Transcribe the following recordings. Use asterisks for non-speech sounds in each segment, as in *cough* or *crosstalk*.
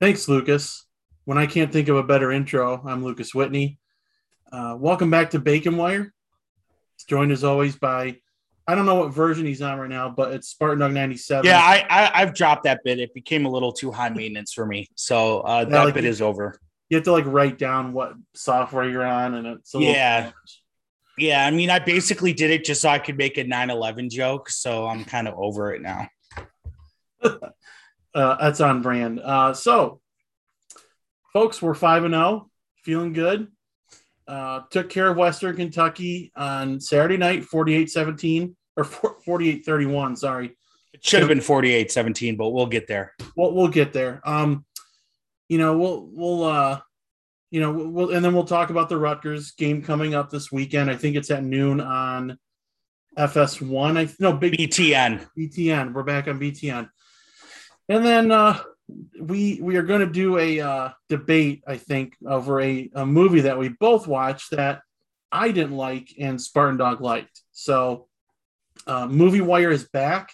Thanks, Lucas. When I can't think of a better intro, I'm Lucas Whitney. Uh, welcome back to Bacon Wire. It's joined as always by I don't know what version he's on right now, but it's Spartan Dog 97. Yeah, I, I have dropped that bit. It became a little too high maintenance for me, so uh, that like, bit is over. You have to like write down what software you're on, and it's yeah, yeah. I mean, I basically did it just so I could make a 9/11 joke, so I'm kind of over it now. *laughs* uh, that's on brand. Uh, so, folks, we're five and zero, oh, feeling good. Uh, took care of Western Kentucky on Saturday night, 48-17 or 48-31. Sorry, it should have been 48-17, but we'll get there. We'll we'll get there. Um, you know, we'll we'll uh, you know, we'll and then we'll talk about the Rutgers game coming up this weekend. I think it's at noon on FS1. I no big BTN. BTN. We're back on BTN. And then uh, we we are going to do a uh, debate, I think, over a, a movie that we both watched that I didn't like and Spartan Dog liked. So, uh, Movie Wire is back.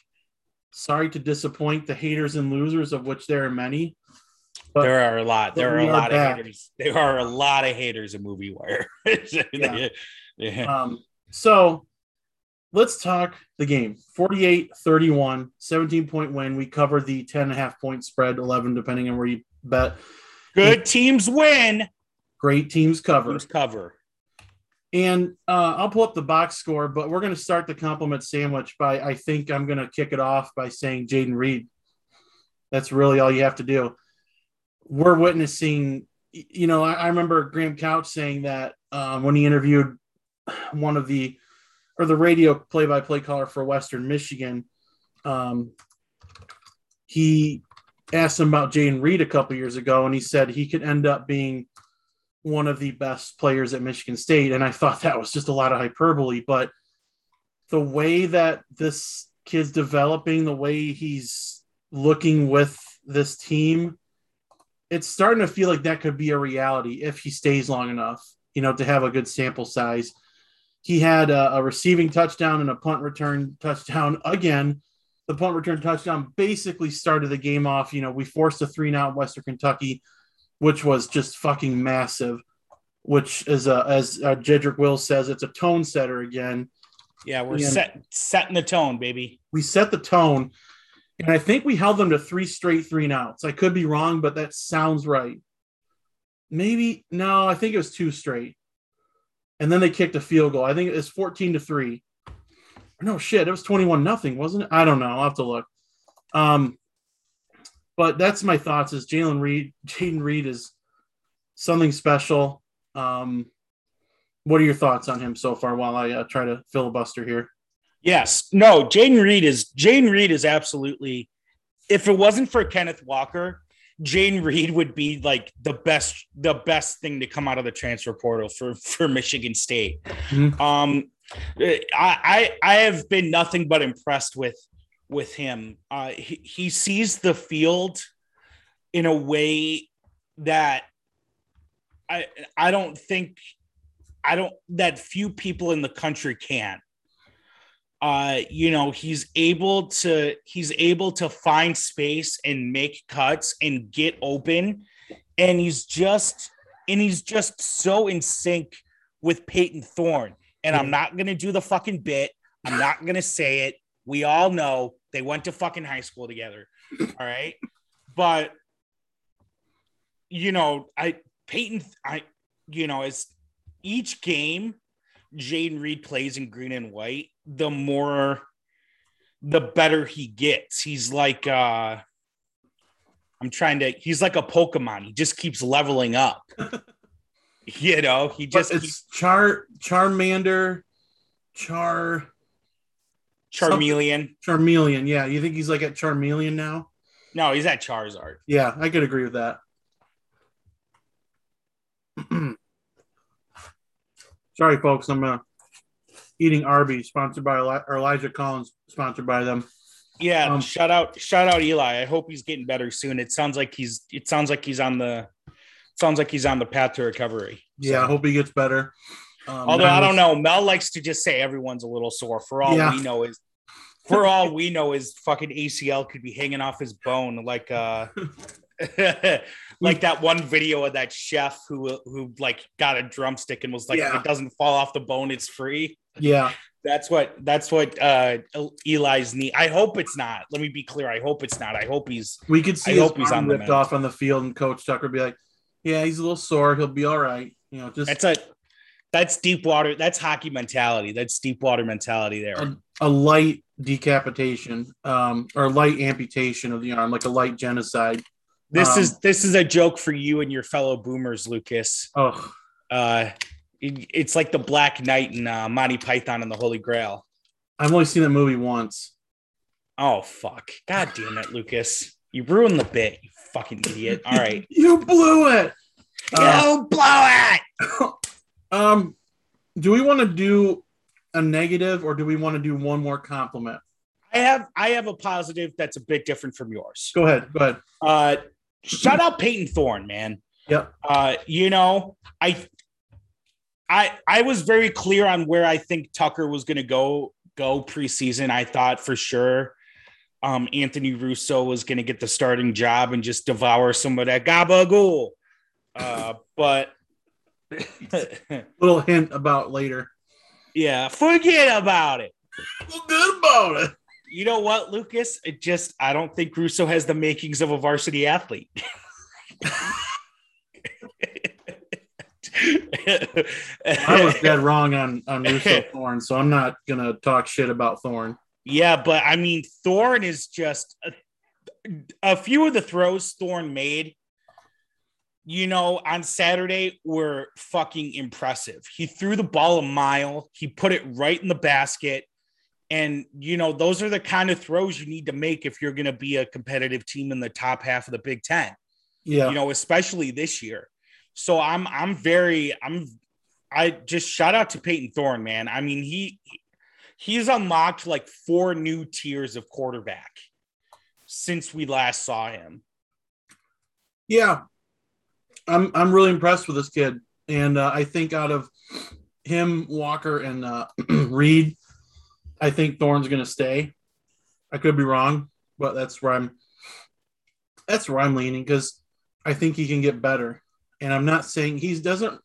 Sorry to disappoint the haters and losers, of which there are many. there are a lot. There are a lot back. of haters. There are a lot of haters of Movie Wire. *laughs* yeah. yeah. Um, so let's talk the game. 48 31 17 point win. We covered the 10 and a half point spread 11 depending on where you bet. Good and teams win. Great teams cover. Teams cover. And uh, i'll pull up the box score but we're going to start the compliment sandwich by i think i'm going to kick it off by saying Jayden Reed. That's really all you have to do. We're witnessing you know i, I remember graham couch saying that um, when he interviewed one of the or the radio play-by-play caller for Western Michigan, um, he asked him about Jayden Reed a couple years ago, and he said he could end up being one of the best players at Michigan State. And I thought that was just a lot of hyperbole, but the way that this kid's developing, the way he's looking with this team, it's starting to feel like that could be a reality if he stays long enough, you know, to have a good sample size. He had a, a receiving touchdown and a punt return touchdown *laughs* again. The punt return touchdown basically started the game off. You know, we forced a three now in Western Kentucky, which was just fucking massive. Which is a, as uh, Jedrick Wills says, it's a tone setter again. Yeah, we're and set setting the tone, baby. We set the tone, and I think we held them to three straight three outs. I could be wrong, but that sounds right. Maybe no, I think it was two straight and then they kicked a field goal. I think it was 14 to 3. No shit, it was 21 nothing, wasn't it? I don't know. I'll have to look. Um, but that's my thoughts is Jalen Reed, *laughs* Jayden Reed is something special. Um, what are your thoughts on him so far while I uh, try to filibuster here? Yes. No, Jayden Reed is Jayden Reed is absolutely if it wasn't for Kenneth Walker, Jayden Reed would be like the best, the best thing to come out of the transfer portal for for Michigan State. Mm-hmm. Um, I, I I have been nothing but impressed with with him. Uh, he, he sees the field in a way that I I don't think I don't that few people in the country can uh you know he's able to he's able to find space and make cuts and get open. And he's just and he's just so in sync with Payton Thorne. and I'm not going to do the fucking bit. I'm not going to say it. We all know they went to fucking high school together all right? But you know I Peyton, I you know as each game Jayden Reed plays in green and white the more the better he gets. He's like uh I'm trying to he's like a Pokemon. He just keeps leveling up. *laughs* you know, he just but it's Char Charmander, Char Charmeleon. Charmeleon, yeah. You think he's like at Charmeleon now? No, he's at Charizard. Yeah, I could agree with that. *clears throat* Sorry, folks. I'm uh, eating Arby's, sponsored by Eli- Elijah Collins, sponsored by them. Yeah, um, shout out, shout out Eli. I hope he's getting better soon. It sounds like he's, it sounds like he's on the, sounds like he's on the path to recovery. So. Yeah, I hope he gets better. Um, Although I don't know, Mel likes to just say everyone's a little sore. For all yeah. we know is, for all we know is fucking ACL could be hanging off his bone like uh *laughs* *laughs* like that one video of that chef who who like got a drumstick and was like, Yeah. if it doesn't fall off the bone, it's free. Yeah. That's what that's what uh Eli's knee. I hope it's not. Let me be clear. I hope it's not. I hope he's We could see I hope he's on the ripped off on the field, and Coach Tucker be like, "Yeah, he's a little sore. He'll be all right." You know, just that's a that's deep water. That's hockey mentality. That's deep water mentality there. a, a light decapitation, um, or light amputation of the arm, like a light genocide. This um, is this is a joke for you and your fellow boomers, Lucas. Oh, Uh it- it's like the Black Knight and uh, Monty Python and the Holy Grail. I've only seen that movie once. Oh fuck! God damn it, Lucas! You ruined the bit. You fucking idiot. All right. *laughs* You blew it. Uh, Go blow it. *laughs* um, do we want to do a negative, or do we want to do one more compliment? I have I have a positive that's a bit different from yours. Go ahead. Go ahead. Uh, shout out Payton Thorne, man. Yep. Uh, you know, I I I was very clear on where I think Tucker was going to go go preseason. I thought for sure um, Anthony Russo was going to get the starting job and just devour some of that gabagool. Uh, but *laughs* Little hint about later. yeah, forget about it. Forget about it. You know what, Lucas? It just I don't think Russo has the makings of a varsity athlete. *laughs* I was dead wrong on on Russo *laughs* Thorne, so I'm not gonna talk shit about Thorne. Yeah, but I mean, Thorne is just a, a few of the throws Thorne made. You know, on Saturday were fucking impressive. He threw the ball a mile. He put it right in the basket. And, you know, those are the kind of throws you need to make if you're going to be a competitive team in the top half of the Big Ten Yeah, you know, especially this year. So I'm I'm very I'm I just shout out to Payton Thorne, man. I mean, he he's unlocked like four new tiers of quarterback since we last saw him. yeah. I'm I'm really impressed with this kid, and uh, I think out of him, Walker, and uh, *clears throat* Reed, I think Thorne's gonna stay. I could be wrong, but that's where I'm. That's where I'm leaning because I think he can get better, and I'm not saying he doesn't.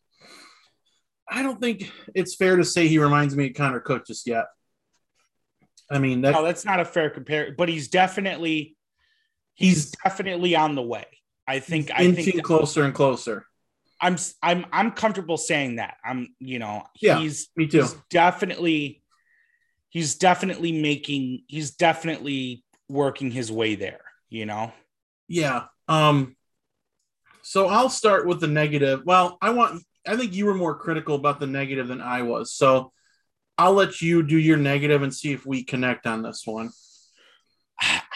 I don't think it's fair to say he reminds me of Connor Cook just yet. I mean, that, No, that's not a fair compare, but he's definitely he's definitely on the way. I think I think closer and closer. I'm I'm I'm comfortable saying that. I'm you know, Yeah. he's Me too. he's definitely he's definitely making he's definitely working his way there you know Yeah. Um so I'll start with the negative. Well, I want I think you were more critical about the negative than I was. So I'll let you do your negative and see if we connect on this one.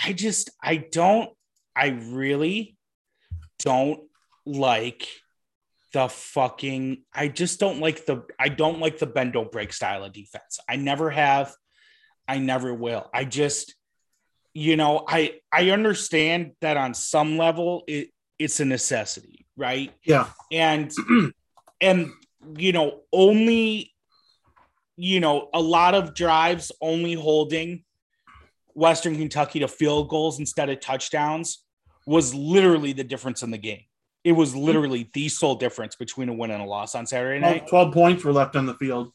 i just i don't i really don't like the fucking i just don't like the i don't like the bend don't break style of defense i never have i never will i just you know i i understand that on some level it it's a necessity right Yeah. and *clears throat* and you know only you know a lot of drives only holding western kentucky to field goals instead of touchdowns was literally the difference in the game it was literally the sole difference between a win and a loss on saturday night 12, 12 points were left on the field.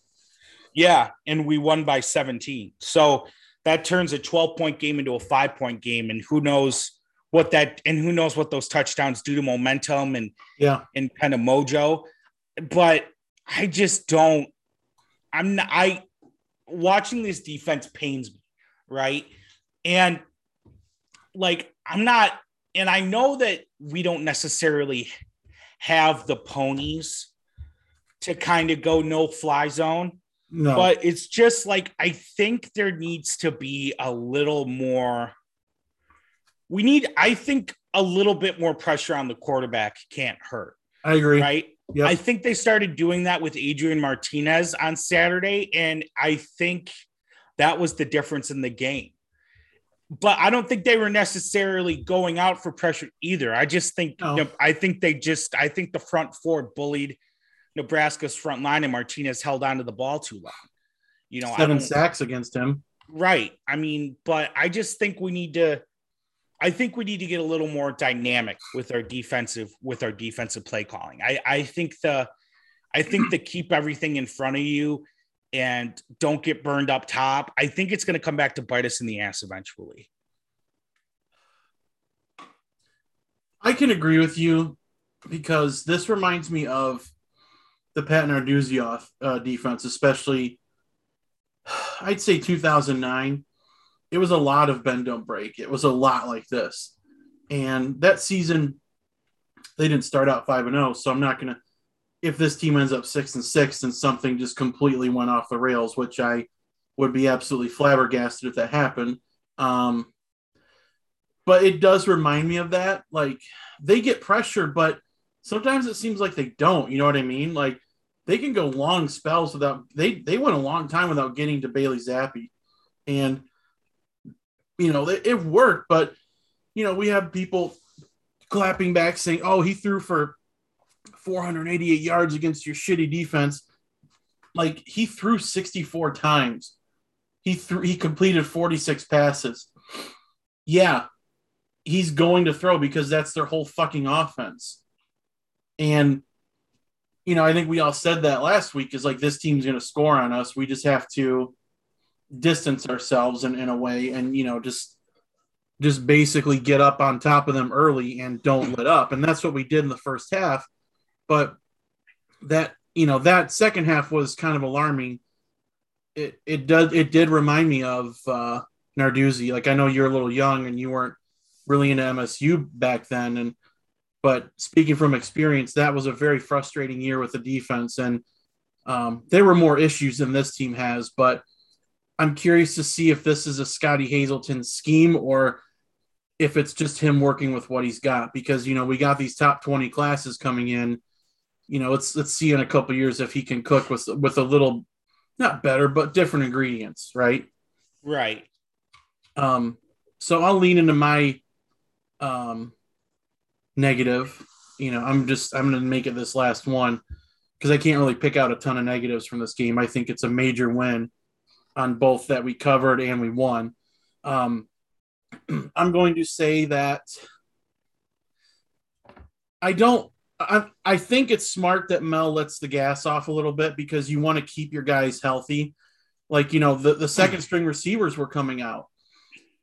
Yeah and we won by 17 so that turns a 12 point game into a five point game and who knows what that and who knows what those touchdowns do to momentum and Yeah. and kind of mojo. But I just don't. I'm not. I watching this defense pains me, right? And like I'm not. And I know that we don't necessarily have the ponies to kind of go no fly zone, No. but it's just like I think there needs to be a little more. We need, I think, a little bit more pressure on the quarterback can't hurt I agree. right? Yep. I think they started doing that with Adrian Martinez on Saturday, and I think that was the difference in the game. But I don't think they were necessarily going out for pressure either. I just think No. I think they just I think the front four bullied Nebraska's front line, and Martinez held onto the ball too long. You know, Seven sacks against him. right. I mean, but I just think we need to. I think we need to get a little more dynamic with our defensive with our defensive play calling. I I think the I think the keep everything in front of you and don't get burned up top. I think it's going to come back to bite us in the ass eventually. I can agree with you because this reminds me of the Pat Narduzzi uh, defense, especially *sighs* I'd say 2009. It was a lot of bend don't break. It was a lot like this, and that season they didn't start out five and zero. Oh, so I'm not gonna. If this team ends up six and six, and something just completely went off the rails, which I would be absolutely flabbergasted if that happened. Um, but it does remind me of that. Like they get pressure, but sometimes it seems like they don't. You know what I mean? Like they can go long spells without they they went a long time without getting to Bailey Zappe, and you know it, it worked. But you know we have people clapping back saying, "Oh, he threw for 488 yards against your shitty defense." Like he threw 64 times. He threw he completed 46 passes. Yeah, he's going to throw because that's their whole fucking offense. And you know, I think we all said that last week is like this team's going to score on us. We just have to distance ourselves in, in a way and you know just just basically get up on top of them early and don't let up. And that's what we did in the first half. But that you know that second half was kind of alarming. It it does it did remind me of uh Narduzzi. Like I know you're a little young and you weren't really into MSU back then. And but speaking from experience, that was a very frustrating year with the defense, and um, there were more issues than this team has. But I'm curious to see if this is a Scottie Hazelton scheme or if it's just him working with what he's got. Because you know we got these top 20 classes coming in. You know, let's let's see in a couple years if he can cook with with a little not better but different ingredients, right? Right. Um, so I'll lean into my um, negative. You know, I'm just I'm going to make it this last one because I can't really pick out a ton of negatives from this game. I think it's a major win on both that we covered and we won. Um, *clears throat* I'm going to say that I don't. I, I think it's smart that Mel lets the gas off a little bit because you want to keep your guys healthy. Like, you know, the, the second string receivers were coming out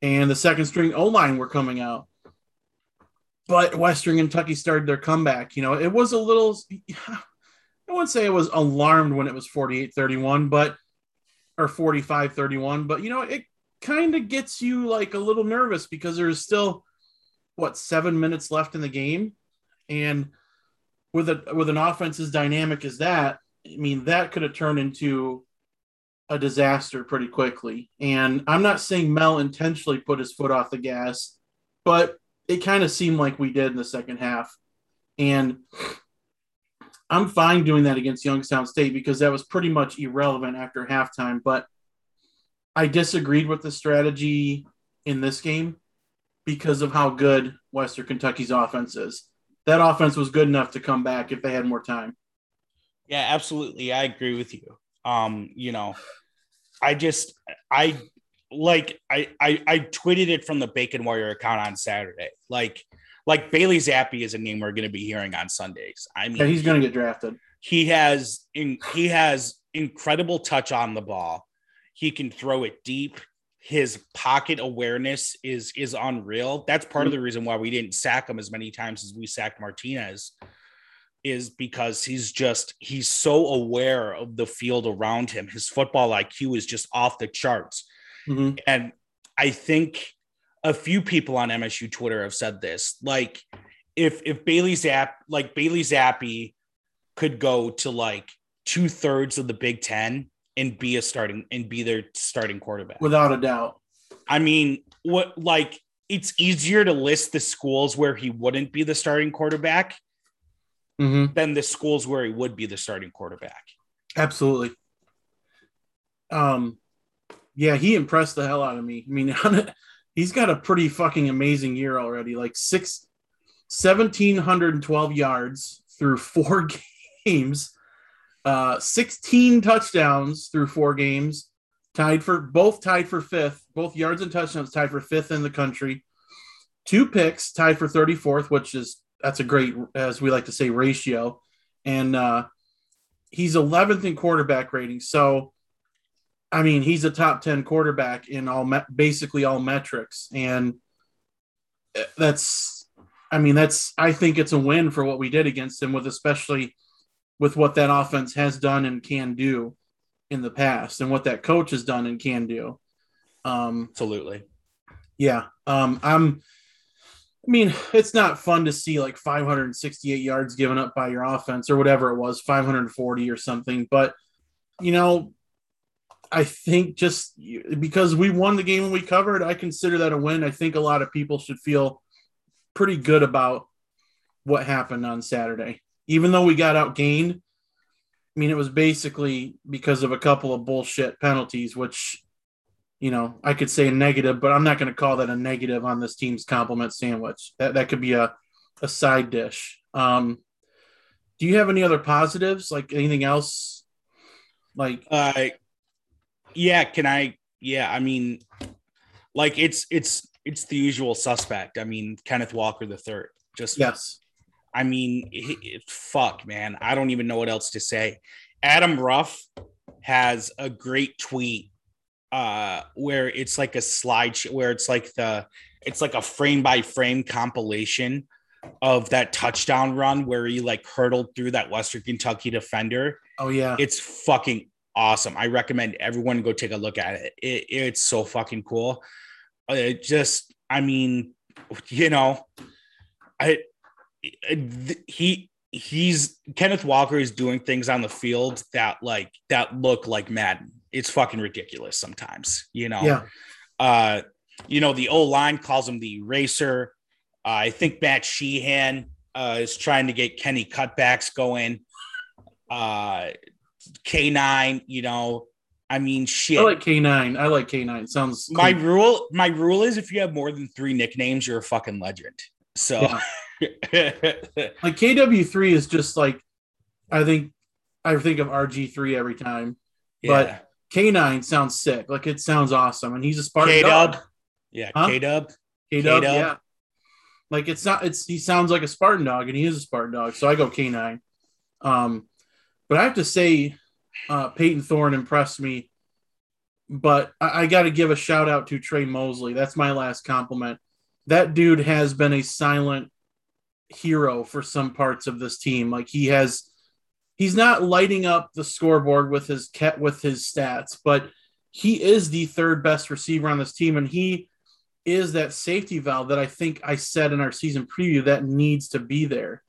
and the second string O line were coming out but Western Kentucky started their comeback. You know, it was a little, *sighs* I wouldn't say it was alarmed when it was 48 31, but, or 45 31, but, you know, it kind of gets you like a little nervous because there's still, what, seven minutes left in the game. And with a, with an offense as dynamic as that, I mean, that could have turned into a disaster pretty quickly. And I'm not saying Mel intentionally put his foot off the gas, but it kind of seemed like we did in the second half. And I'm fine doing that against Youngstown State because that was pretty much irrelevant after halftime. But I disagreed with the strategy in this game because of how good Western Kentucky's offense is. That offense was good enough to come back if they had more time. Yeah, absolutely. I agree with you. Um, you know, I just I like I, I I tweeted it from the Bacon Wire account on Saturday. Like like Bailey Zappe is a name we're going to be hearing on Sundays. I mean, yeah, he's going to get drafted. He has in, he has incredible touch on the ball. He can throw it deep. His pocket awareness is is unreal. That's part mm-hmm. of the reason why we didn't sack him as many times as we sacked Martinez is because he's just he's so aware of the field around him. His football IQ is just off the charts Mm-hmm. And I think a few people on MSU Twitter have said this. Like, if if Bailey Zapp, like Bailey Zappe, could go to like two thirds of the Big Ten and be a starting and be their starting quarterback, without a doubt. I mean, what like it's easier to list the schools where he wouldn't be the starting quarterback mm-hmm. than the schools where he would be the starting quarterback. Absolutely. Um, yeah, he impressed the hell out of me. I mean, *laughs* he's got a pretty fucking amazing year already. Like six, 1,712 yards through four *laughs* games, uh, 16 touchdowns through four games, tied for both tied for fifth, both yards and touchdowns tied for fifth in the country. two picks, tied for 34th, which is that's a great, as we like to say, ratio. And uh, he's 11th in quarterback rating. So, I mean, he's a top 10 quarterback in all me- basically all metrics. And uh, that's, I mean, that's, I think it's a win for what we did against him, with especially with what that offense has done and can do in the past and what that coach has done and can do. Um, Absolutely. Yeah. Um, I'm, I mean, it's not fun to see like 568 yards given up by your offense or whatever it was, 540 or something. But, you know, I think just because we won the game and we covered, I consider that a win. I think a lot of people should feel pretty good about what happened on Saturday. Even though we got outgained, I mean, it was basically because of a couple of bullshit penalties, which you know, I could say a negative, but I'm not going to call that a negative on this team's compliment sandwich. That that could be a a side dish. Um, do you have any other positives? Like anything else? Like, uh, yeah. Can I? Yeah. I mean, like it's it's it's the usual suspect. I mean, Kenneth Walker the third. Just yes. I mean, it, fuck, man. I don't even know what else to say. Adam Ruff has a great tweet uh where it's like a slideshow where it's like the it's like a frame by frame compilation of that touchdown run where he like hurtled through that Western Kentucky defender. Oh yeah. It's fucking awesome. I recommend everyone go take a look at it. it it's so fucking cool. Uh, it just I mean, you know, I he he's Kenneth Walker is doing things on the field that like that look like Madden it's fucking ridiculous sometimes, you know. Yeah. Uh, you know, the O line calls him the racer. Uh, I think Matt Sheehan uh, is trying to get Kenny cutbacks going. Uh, K9, you know, I mean, shit. I like K9. I like K9. Sounds my cool. rule. My rule is if you have more than three nicknames, you're a fucking legend. So, yeah. *laughs* like KW3 is just like, I think, I think of RG3 every time. Yeah. But K9 sounds sick. Like it sounds awesome. And he's a Spartan. K Dub. Yeah. K Dub. K Dub. Yeah. Like it's not, it's, he sounds like a Spartan dog and he is a Spartan dog. So I go K9. Um, but I have to say, uh, Payton Thorne impressed me. But I, I got to give a shout out to Tre Mosley. That's my last compliment. That dude has been a silent hero for some parts of this team. Like he has, he's not lighting up the scoreboard with his with his stats, but he is the third best receiver on this team, and he is that safety valve that I think I said in our season preview that needs to be there,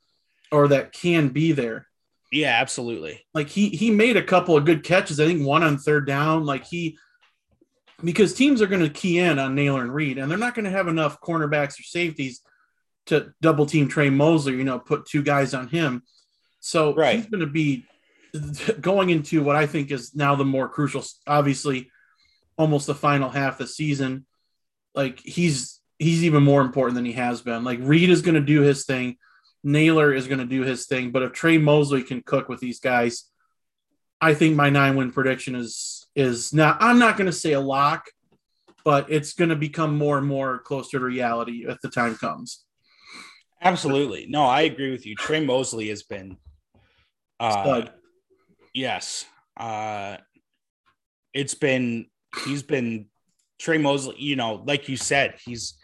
or that can be there. Yeah, absolutely. Like he he made a couple of good catches. I think one on third down. Like he because teams are going to key in on Nailor and Reed, and they're not going to have enough cornerbacks or safeties to double team Tre Mosley. You know, put two guys on him. So right. he's going to be going into what I think is now the more crucial, obviously, almost the final half of the season. Like he's he's even more important than he has been. Like Reed is going to do his thing, Nailor is going to do his thing. But if Tre Mosley can cook with these guys, I think my nine win prediction is is now. I'm not going to say a lock, but it's going to become more and more closer to reality if the time comes. Absolutely. No, I agree with you. Tre Mosley has been uh, yes. Uh, it's been he's been Tre Mosley. You know, like you said, he's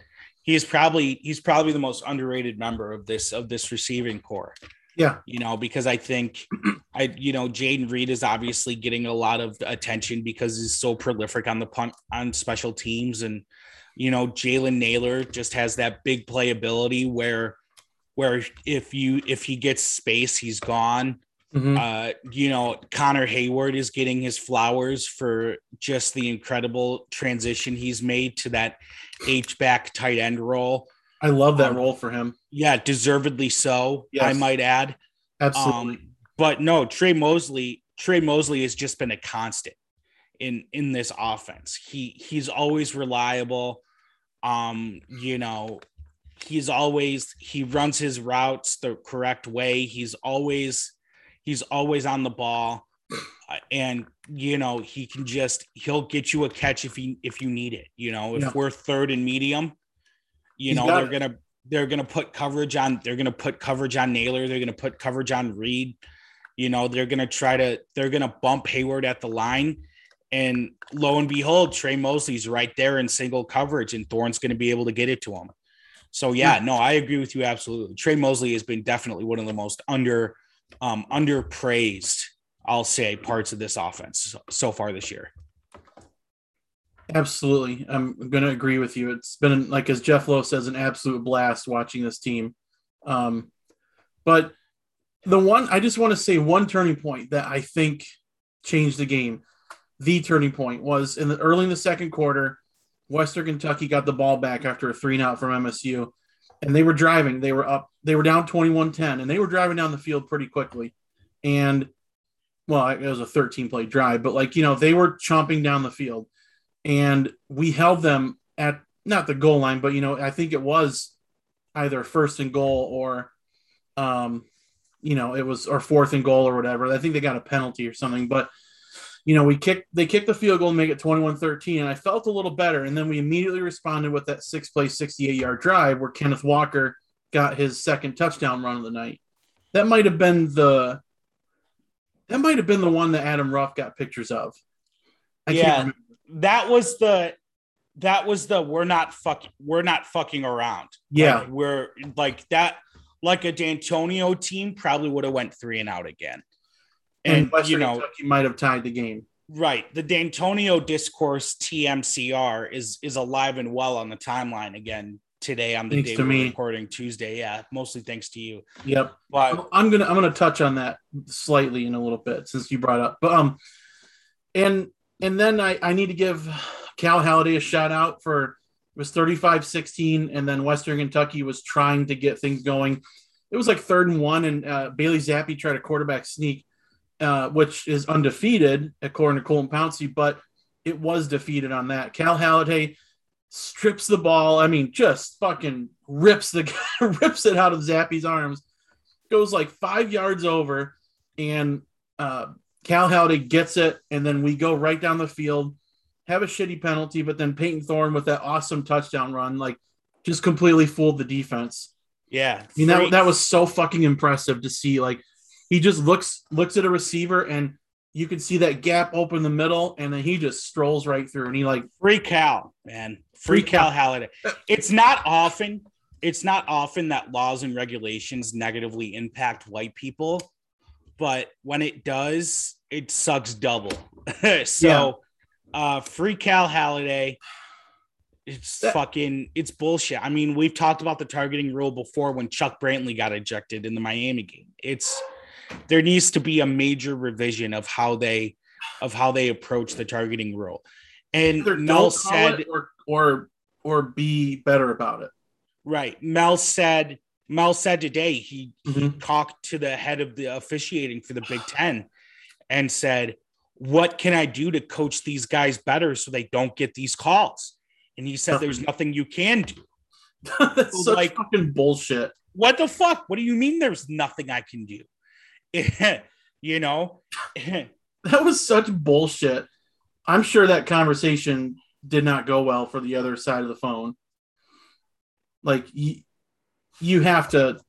he's probably he's probably the most underrated member of this of this receiving core. Yeah, you know, because I think I you know Jayden Reed is obviously getting a lot of attention because he's so prolific on the punt on special teams, and you know Jalen Nailor just has that big playability where where if you if he gets space, he's gone. Mm-hmm. Uh, you know, Connor Heyward is getting his flowers for just the incredible transition he's made to that H back tight end role. I love that um, role for him. Yeah, deservedly so. Yes. I might add. Absolutely. Um, but no, Tre Mosley. Tre Mosley has just been a constant in in this offense. He he's always reliable. Um, you know, he's always he runs his routes the correct way. He's always He's always on the ball, uh, and you know he can just he'll get you a catch if he if you need it. You know, if yeah. we're third and medium, You He's know, they're it. gonna they're gonna put coverage on they're gonna put coverage on Nailor, they're gonna put coverage on Reed. You know, they're gonna try to they're gonna bump Heyward at the line. And lo and behold, Tre Mosley's right there in single coverage, and Thorne's gonna be able to get it to him. So yeah, no, I agree with you absolutely. Tre Mosley has been definitely one of the most under um underpraised, I'll say, parts of this offense so, far this year. Absolutely. I'm going to agree with you. It's been, like, as Jeff Lowe says, an absolute blast watching this team. Um, but the one, I just want to say one turning point that I think changed the game. The turning point was in the early in the second quarter, Western Kentucky got the ball back after a three and out from MSU, and they were driving. They were up, they were down 21 10, and they were driving down the field pretty quickly. And, well, it was a 13 play drive, but like, you know, they were chomping down the field and we held them at not the goal line, but you know, I think it was either first and goal or, um, you know, it was or fourth and goal or whatever. I think they got a penalty or something, but you know, we kicked they kicked the field goal and make it 21-13, and I felt a little better. And then we immediately responded with that six play, 68 yard drive where Kenneth Walker got his second touchdown run of the night. That might have been the that might have been the one that Adam Ruff got pictures of. I Yeah. can't remember. that was the that was the we're not fucking we're not fucking around. Yeah. Like, we're like that like a D'Antonio team probably would have went three and out again. And, And, Western you know, Kentucky might have tied the game. right, the D'Antonio discourse TMCR is is alive and well on the timeline again today on the Thanks day we're me. recording Tuesday. Yeah, mostly thanks to you. Yep. But I'm gonna I'm gonna touch on that slightly in a little bit since you brought up. But um, and and then I I need to give Cal Haladay a shout out for it was 35-16 and then Western Kentucky was trying to get things going. It was like third and one and uh, Bailey Zappe tried a quarterback sneak, uh, which is undefeated according to Colton Pouncy, but it was defeated on that. Cal Haladay strips the ball. I mean, just fucking rips the *laughs* rips it out of Zappe's arms goes like five yards over, and uh, Cal Haladay gets it, and then we go right down the field, have a shitty penalty, but then Payton Thorne with that awesome touchdown run, like just completely fooled the defense. yeah, I mean, that, that was so fucking impressive to see. Like he just looks looks at a receiver, and you can see that gap open in the middle, and then he just strolls right through, and he like Free Cal, man. Free, Cal. Haladay. It's not often. It's not often that laws and regulations negatively impact white people, but when it does, it sucks double. *laughs* so, uh, free Cal Haladay. It's That- fucking it's bullshit. I mean, we've talked about the targeting rule before when Chuck Brantley got ejected in the Miami game. It's there needs to be a major revision of how they of how they approach the targeting rule. And Mel said or or or be better about it. Right. Mel said Mel said today he, he Mhm. talked to the head of the officiating for the Big Ten and said, What can I do to coach these guys better so they don't get these calls? And he said, There's nothing you can do. *laughs* That's such Like- fucking bullshit. What the fuck? What do you mean there's nothing I can do? *laughs* you know? *laughs* That was such bullshit. I'm sure that conversation did not go well for the other side of the phone. Like you, you have to.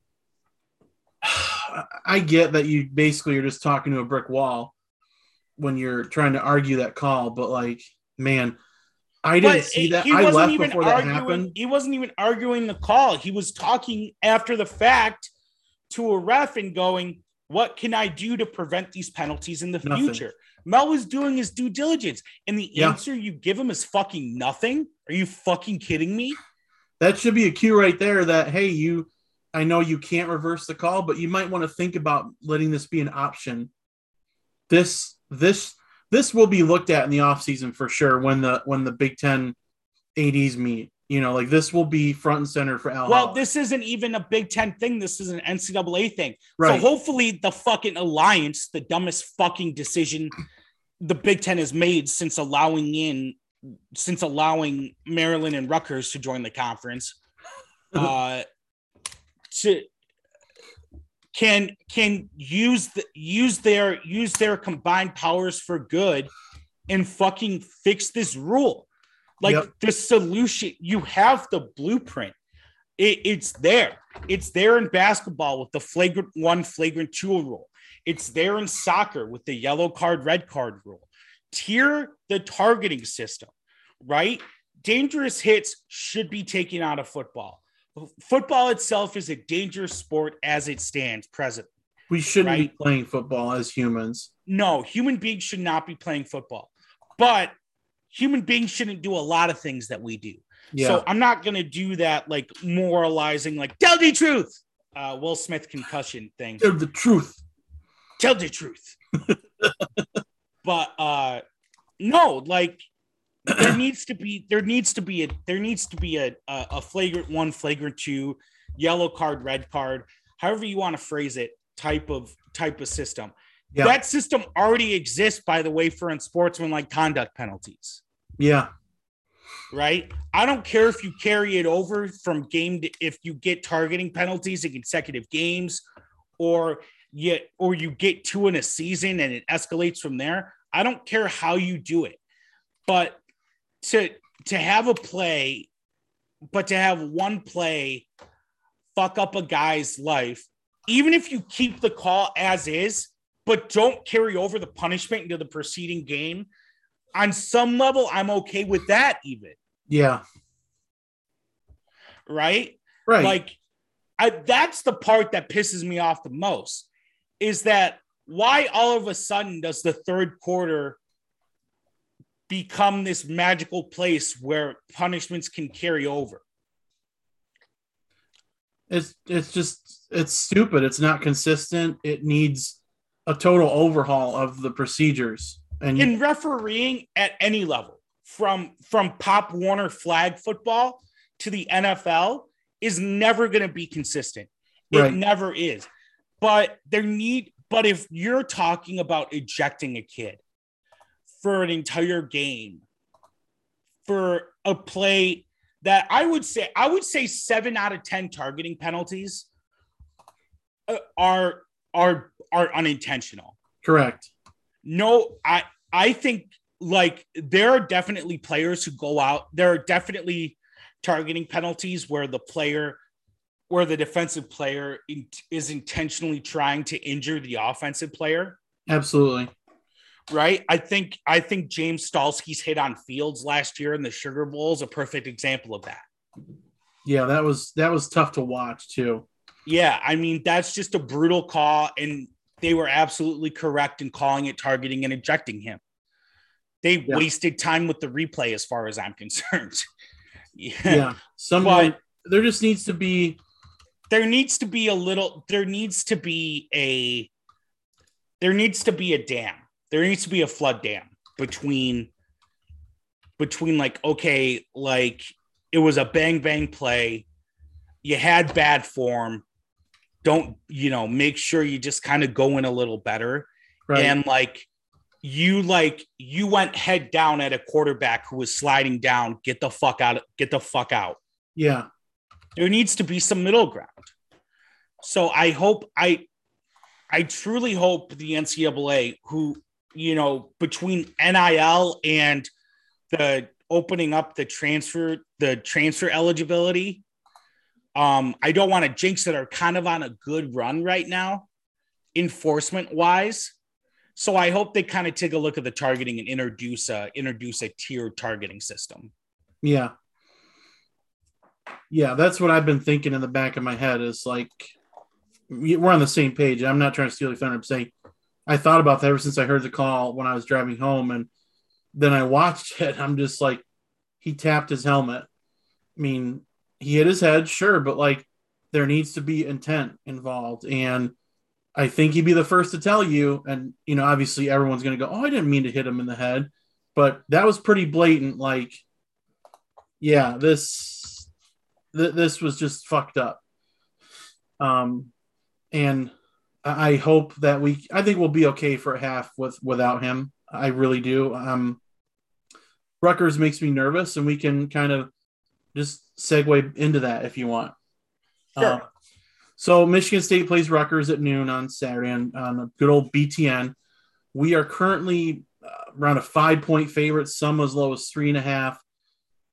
*sighs* I get that you basically are just talking to a brick wall when you're trying to argue that call, but like, man, I didn't But see that. he I wasn't left even before that arguing, happened. He wasn't even arguing the call. He was talking after the fact to a ref and going, What can I do to prevent these penalties in the Nothing. future? Mel was doing his due diligence. And the Yeah. answer you give him is fucking nothing. Are you fucking kidding me? that should be a cue right there that hey you i know you can't reverse the call but you might want to think about letting this be an option this this this will be looked at in the offseason for sure when the when the big 10 ads meet you know like this will be front and center for al Well, this isn't even a Big Ten thing. This is an NCAA thing. right So hopefully the fucking alliance, the dumbest fucking decision the Big Ten has made since allowing in since allowing Maryland and Rutgers to join the conference, *laughs* uh, to can can use the use their use their combined powers for good and fucking fix this rule. Like Yep. the solution, you have the blueprint. It, it's there. It's there in basketball with the flagrant one, flagrant two rule. It's there in soccer with the yellow card, red card rule. Tier the targeting system, right? Dangerous hits should be taken out of football. Football itself is a dangerous sport as it stands present. We shouldn't right? be playing football as humans. No, human beings should not be playing football. But human beings shouldn't do a lot of things that we do. Yeah. So I'm not going to do that like moralizing, like tell the truth. Uh, Will Smith concussion thing. Tell the truth. Tell the truth. *laughs* but uh, no, like there needs to be there needs to be a there needs to be a, a, a flagrant one, flagrant two, yellow card, red card, however you want to phrase it, type of type of system. Yeah. That system already exists, by the way, for unsportsmanlike conduct penalties. Yeah right? I don't care if you carry it over from game to if you get targeting penalties in consecutive games or yet or you get two in a season and it escalates from there. I don't care how you do it. But to to have a play, but to have one play fuck up a guy's life, even if you keep the call as is, but don't carry over the punishment into the preceding game, on some level, I'm okay with that even. Yeah. Right? Right. Like I that's the part that pisses me off the most is that why all of a sudden does the third quarter become this magical place where punishments can carry over? It's it's just it's stupid. It's not consistent. It needs a total overhaul of the procedures. And in refereeing at any level, from from Pop Warner flag football to the NFL, is never going to be consistent. It right. never is. But there need. But if you're talking about ejecting a kid for an entire game, for a play that I would say I would say seven out of ten targeting penalties uh, are are are unintentional. Correct no, I I think like there are definitely players who go out. There are definitely targeting penalties where the player, where the defensive player in, is intentionally trying to injure the offensive player. Absolutely. Right. I think I think James Skalski's hit on Fields last year in the Sugar Bowl is a perfect example of that. Yeah, that was that was tough to watch too. Yeah, I mean that's just a brutal call, and they were absolutely correct in calling it targeting and ejecting him. They yeah. wasted time with the replay, as far as I'm *laughs* concerned. yeah. yeah. Someone there just needs to be there needs to be a little there needs to be a there needs to be a dam. There needs to be a flood dam between between like okay, like it was a bang bang play. You had bad form don't you know make sure you just kind of go in a little better. Right. and like you like you went head down at a quarterback who was sliding down get the fuck out get the fuck out. Yeah. There needs to be some middle ground. So i hope i i truly hope the ncaa who you know between nil and the opening up the transfer the transfer eligibility um, I don't want to jinx it, are kind of on a good run right now, enforcement wise. So I hope they kind of take a look at the targeting and introduce a introduce a tiered targeting system. Yeah. Yeah, that's what I've been thinking in the back of my head is like we're on the same page. I'm not trying to steal your thunder. I'm saying I thought about that ever since I heard the call when I was driving home, and then I watched *laughs* it. I'm just like, he tapped his helmet. I mean, he hit his head, sure, but like there needs to be intent involved. And I think he'd be the first to tell you. And, you know, obviously everyone's going to go, oh, I didn't mean to hit him in the head. But that was pretty blatant. Like, yeah, this, th- this was just fucked up. Um, and I hope that we, I think we'll be okay for a half with, without him. I really do. Um, Rutgers makes me nervous and we can kind of just segue into that if you want. Sure. Uh, so Michigan State plays Rutgers at noon on Saturday on, on a good old BTN. We are currently uh, around a five point favorite, some as low as three and a half.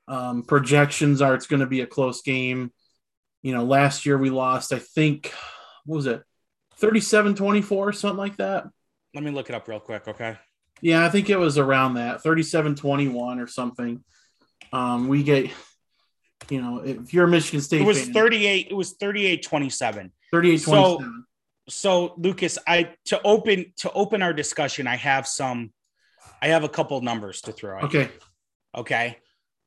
Um, projections are it's going to be a close game. you know, last year we lost, I think, what was it, 37 24, something like that. Let me look it up real quick. Okay. Yeah, I think it was around that 37 21 or something. Um, we get, you know, if you're a Michigan State, It was fan, 38. It was 38 27. 38 So- 27. so so lucas i to open to open our discussion i have some i have a couple numbers to throw at you, Okay. okay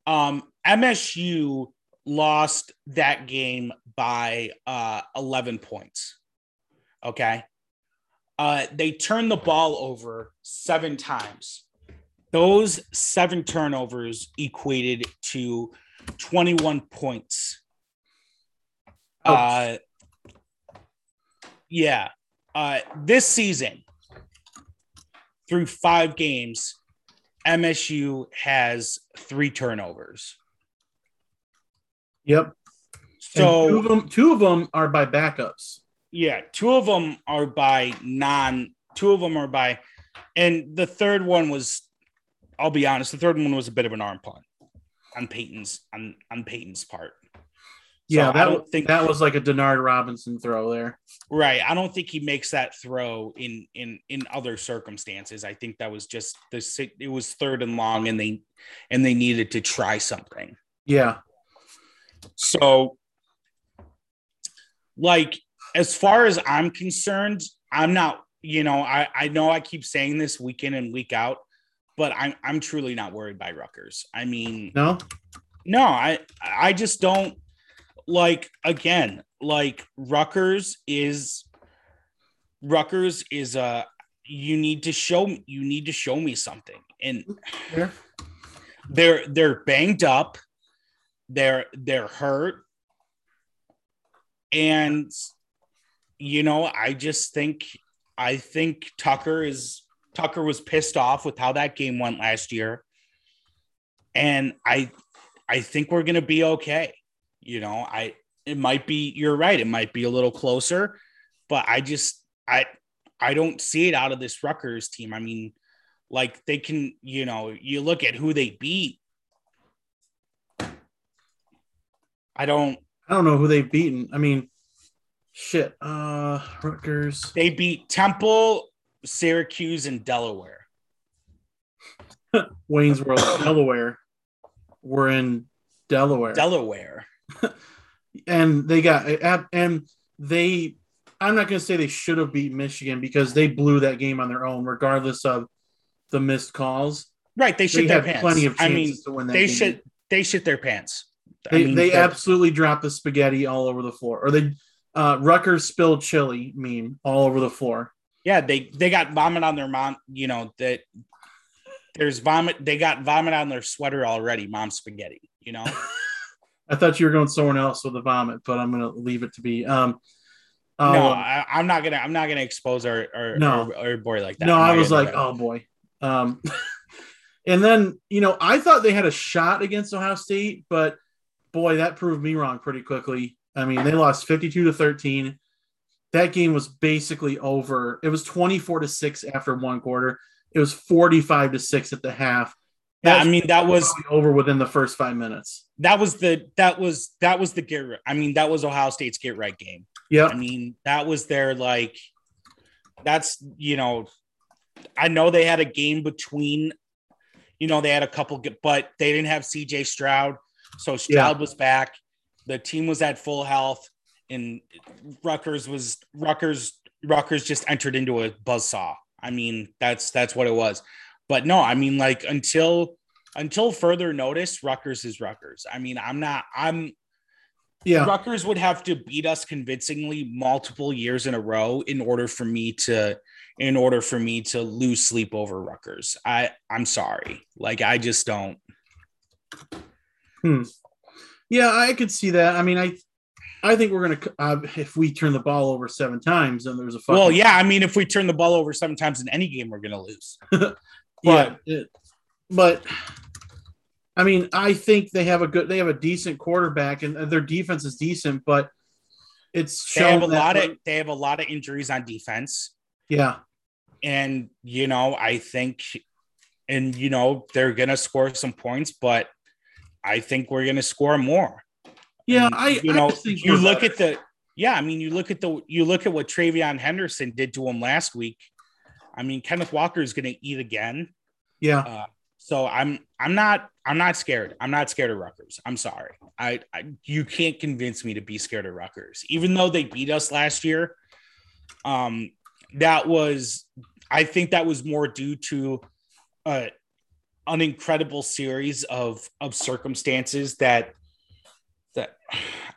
um msu lost that game by uh 11 points okay uh they turned the ball over seven times those seven turnovers equated to 21 points uh yeah. Uh, this season, through five games, MSU has three turnovers. Yep. And two So of them, two of them are by backups. yeah, two of them are by non. Two of them are by, and the third one was. I'll be honest. The third one was a bit of an arm punt on Payton's on on Payton's part. So yeah, I that, don't think that was like a Denard Robinson throw there. Right. I don't think he makes that throw in in in other circumstances. I think that was just the it was third and long and they and they needed to try something. Yeah. So like as far as I'm concerned, I'm not, you know, I I know I keep saying this week in and week out, but I'm I'm truly not worried by Rutgers. I mean, No? no, I I just don't like again, like Rutgers is Rutgers is a you need to show you need to show me something. And Yeah. they're they're banged up, they're they're hurt. And you know, I just think I think Tucker is Tucker was pissed off with how that game went last year. And I I think we're gonna be okay. You know, I it might be you're right, it might be a little closer, but I just I I don't see it out of this Rutgers team. I mean, like they can, you know, you look at who they beat. I don't I don't know who they've beaten. I mean, shit. Uh Rutgers. they beat Temple, Syracuse, and Delaware. *laughs* Waynesboro, Delaware. We're in Delaware. Delaware. *laughs* and they got and they I'm not going to say they should have beat Michigan because they blew that game on their own regardless of the missed calls. Right. They They shit their had pants. plenty of I mean, to win that they game. shit they shit their pants. I They, mean, they absolutely dropped the spaghetti all over the floor. Or they uh Rutgers spilled chili meme all over the floor. Yeah, they they got vomit on their mom, you know, that there's vomit, they got vomit on their sweater already, mom spaghetti, you know. *laughs* I thought you were going somewhere else with the vomit, but I'm going to leave it to be. Um, no, I, I'm not gonna I'm not gonna expose our our, No. our, our boy like that. no, I was like, oh boy. Um, *laughs* and then you know, I thought they had a shot against Ohio State, but boy, that proved me wrong pretty quickly. I mean, they lost 52 to 13. That game was basically over. It was 24 to six after one quarter. It was 45 to six at the half. yeah, I mean that was over within the first five minutes. that was the that was that was the get right. I mean that was Ohio State's get right game. Yeah. I mean, that was their like that's you know, I know they had a game between, you know, they had a couple, but they didn't have CJ Stroud. So Stroud was back. The team was at full health, and Rutgers was Rutgers, Rutgers just entered into a buzzsaw. I mean, that's that's what it was. But no, I mean, like until until further notice, Rutgers is Rutgers. I mean, I'm not, I'm Yeah. Rutgers would have to beat us convincingly multiple years in a row in order for me to in order for me to lose sleep over Rutgers. I I'm sorry. Like I just don't. Hmm. Yeah, I could see that. I mean, I I think we're gonna uh, if we turn the ball over seven times, then there's a fucking, Well, yeah, I mean if we turn the ball over seven times in any game we're going to lose. *laughs* yeah. it- but I mean, I think they have a good, they have a decent quarterback, and their defense is decent, but it's They have a lot of they have a lot of injuries on defense yeah, and you know, I think and you know, they're going to score some points, but I think we're going to score more. Yeah, I you I know think you look better. at the yeah. I mean, you look at the you look at what TreVeyon Henderson did to him last week. I mean, Kenneth Walker is going to eat again. yeah. Uh, so I'm I'm not I'm not scared. I'm not scared of Rutgers. I'm sorry. I, I you can't convince me to be scared of Rutgers, even though they beat us last year. Um, that was I think that was more due to uh, an incredible series of of circumstances that that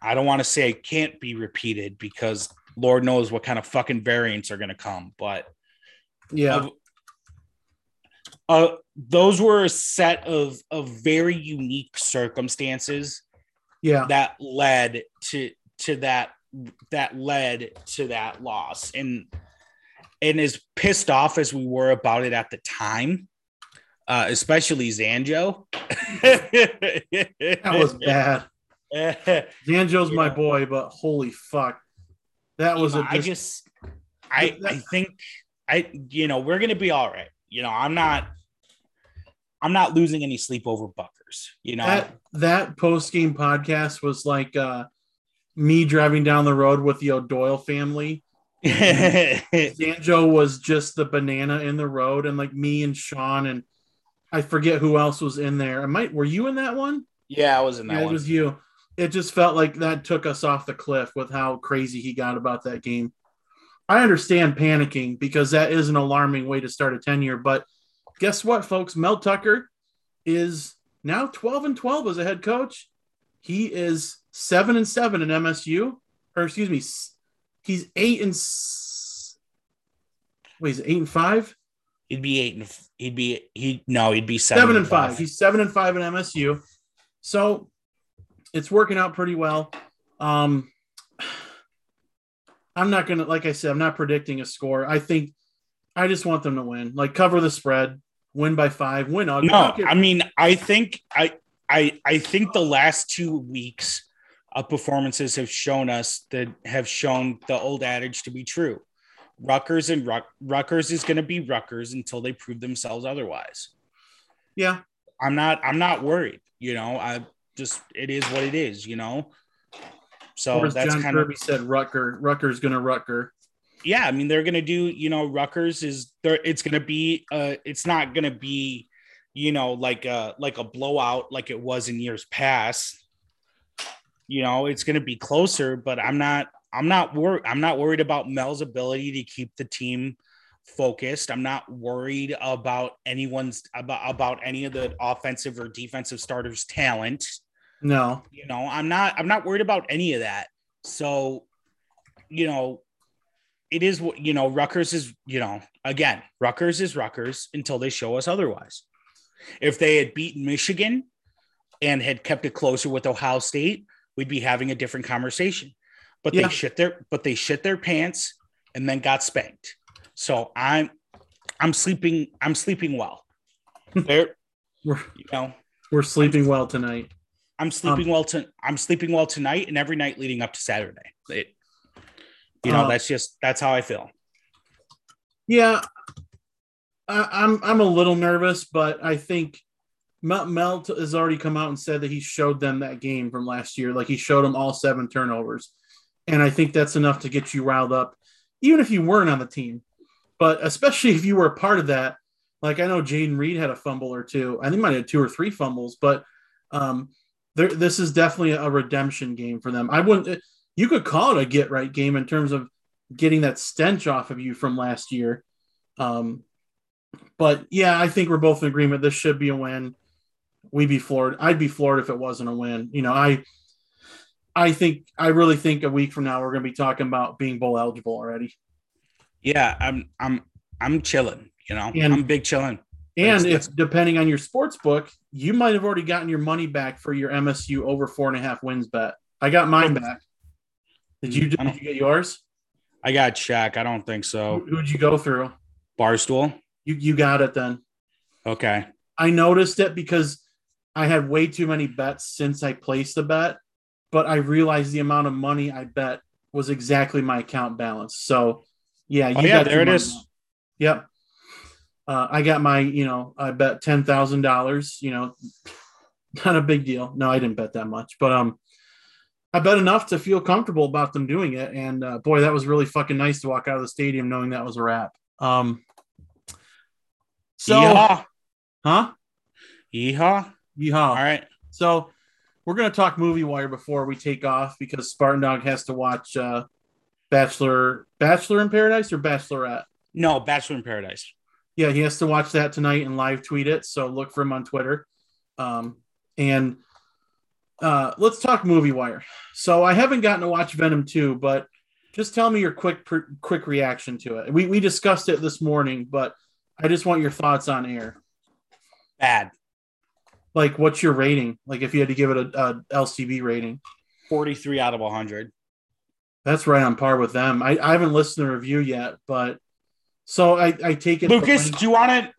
I don't want to say can't be repeated because Lord knows what kind of fucking variants are going to come, but Yeah. uh, those were a set of of very unique circumstances yeah. that led to to that that led to that loss and and as pissed off as we were about it at the time uh especially zanjo *laughs* That was bad. *laughs* Zanjo's my boy, but holy fuck. That was a I dis- just I I think I you know we're gonna be all right. You know, I'm not I'm not losing any sleep over Buckers. You know, that that post game podcast was like uh me driving down the road with the O'Doyle family. *laughs* Zanjo was just the banana in the road, and like me and Sean and I forget who else was in there. I might were you in that one? yeah, I was in that Yeah, it was you. It just felt like that took us off the cliff with how crazy he got about that game. I understand panicking because that is an alarming way to start a tenure, but guess what, folks? Mel Tucker is now 12 and 12 as a head coach. He is seven and seven in MSU, or excuse me, he's eight and wait, is it eight and five? He'd be eight and he'd be he no he'd be seven, seven and five. He's seven and five in MSU. So it's working out pretty well. Um, I'm not gonna, like I said, I'm not predicting a score. I think I just want them to win, like cover the spread, win by five, win ugly. No, I mean I think I I I think the last two weeks of performances have shown us that have shown the old adage to be true. Rutgers and Ruck, Rutgers is going to be Rutgers until they prove themselves otherwise. yeah, I'm not I'm not worried. You know, I just it is what it is. You know, so that's John kind Kirby of said, Rucker, Rucker's gonna Rucker. yeah. I mean, they're gonna do. You know, Rutgers is there. It's gonna be. Uh, it's not gonna be. You know, like a like a blowout like it was in years past. You know, it's gonna be closer, but I'm not. I'm not worried. I'm not worried about Mel's ability to keep the team focused. I'm not worried about anyone's about about any of the offensive or defensive starters' talent. No, You know, I'm not I'm not worried about any of that. So, you know, it is what you know, Rutgers is, you know, again, Rutgers is Rutgers until they show us otherwise. If they had beaten Michigan and had kept it closer with Ohio State, we'd be having a different conversation. But Yeah. they shit their but they shit their pants and then got spanked. So I'm I'm sleeping I'm sleeping well. There, we're you know, we're sleeping well tonight. I'm sleeping well to I'm sleeping well tonight and every night leading up to Saturday. It, you know, Uh, that's just that's how I feel. Yeah, I, I'm I'm a little nervous, but I think Mel, Mel has already come out and said that he showed them that game from last year. Like he showed them all seven turnovers, and I think that's enough to get you riled up, even if you weren't on the team. But especially *laughs* if you were a part of that, like I know Jayden Reed had a fumble or two. I think might have had two or three fumbles, but um, there, this is definitely a redemption game for them. I wouldn't. You could call it a get right game in terms of getting that stench off of you from last year. Um, but yeah, I think we're both in agreement. This should be a win. We'd be floored. I'd be floored if it wasn't a win. You know, I, I think I really think a week from now we're going to be talking about being bowl eligible already. Yeah, I'm I'm I'm chilling, you know. And- I'm big chilling. And if depending on your sports book, you might have already gotten your money back for your MSU over four and a half wins bet. I got mine back. Did you? Mm, did you get yours? I got Shaq. I don't think so. Who, who'd you go through? Barstool. You you got it then. Okay. I noticed it because I had way too many bets since I placed the bet, but I realized the amount of money I bet was exactly my account balance. So, yeah, you Oh, yeah, got there it is. it money is. back. Yep. Uh, I got my, you know, I bet ten thousand dollars. You know, not a big deal. No, I didn't bet that much, but um, I bet enough to feel comfortable about them doing it. And uh, boy, that was really fucking nice to walk out of the stadium knowing that was a wrap. Um, so, Yeehaw. huh? Yeehaw. Yeehaw. All right. So we're gonna talk movie wire before we take off because Spartan Dog has to watch uh, Bachelor Bachelor in Paradise or Bachelorette. No, Bachelor in Paradise. Yeah, he has to watch that tonight and live tweet it. So look for him on Twitter. Um, and uh, let's talk movie wire. So I haven't gotten to watch Venom 2, but just tell me your quick per, quick reaction to it. We we discussed it this morning, but I just want your thoughts on air. Bad. Like, what's your rating? Like, if you had to give it a, a LCB rating, 43 out of 100. that's right on par with them. I, I haven't listened to the review yet, but so I, I take it. Lucas, do you want to?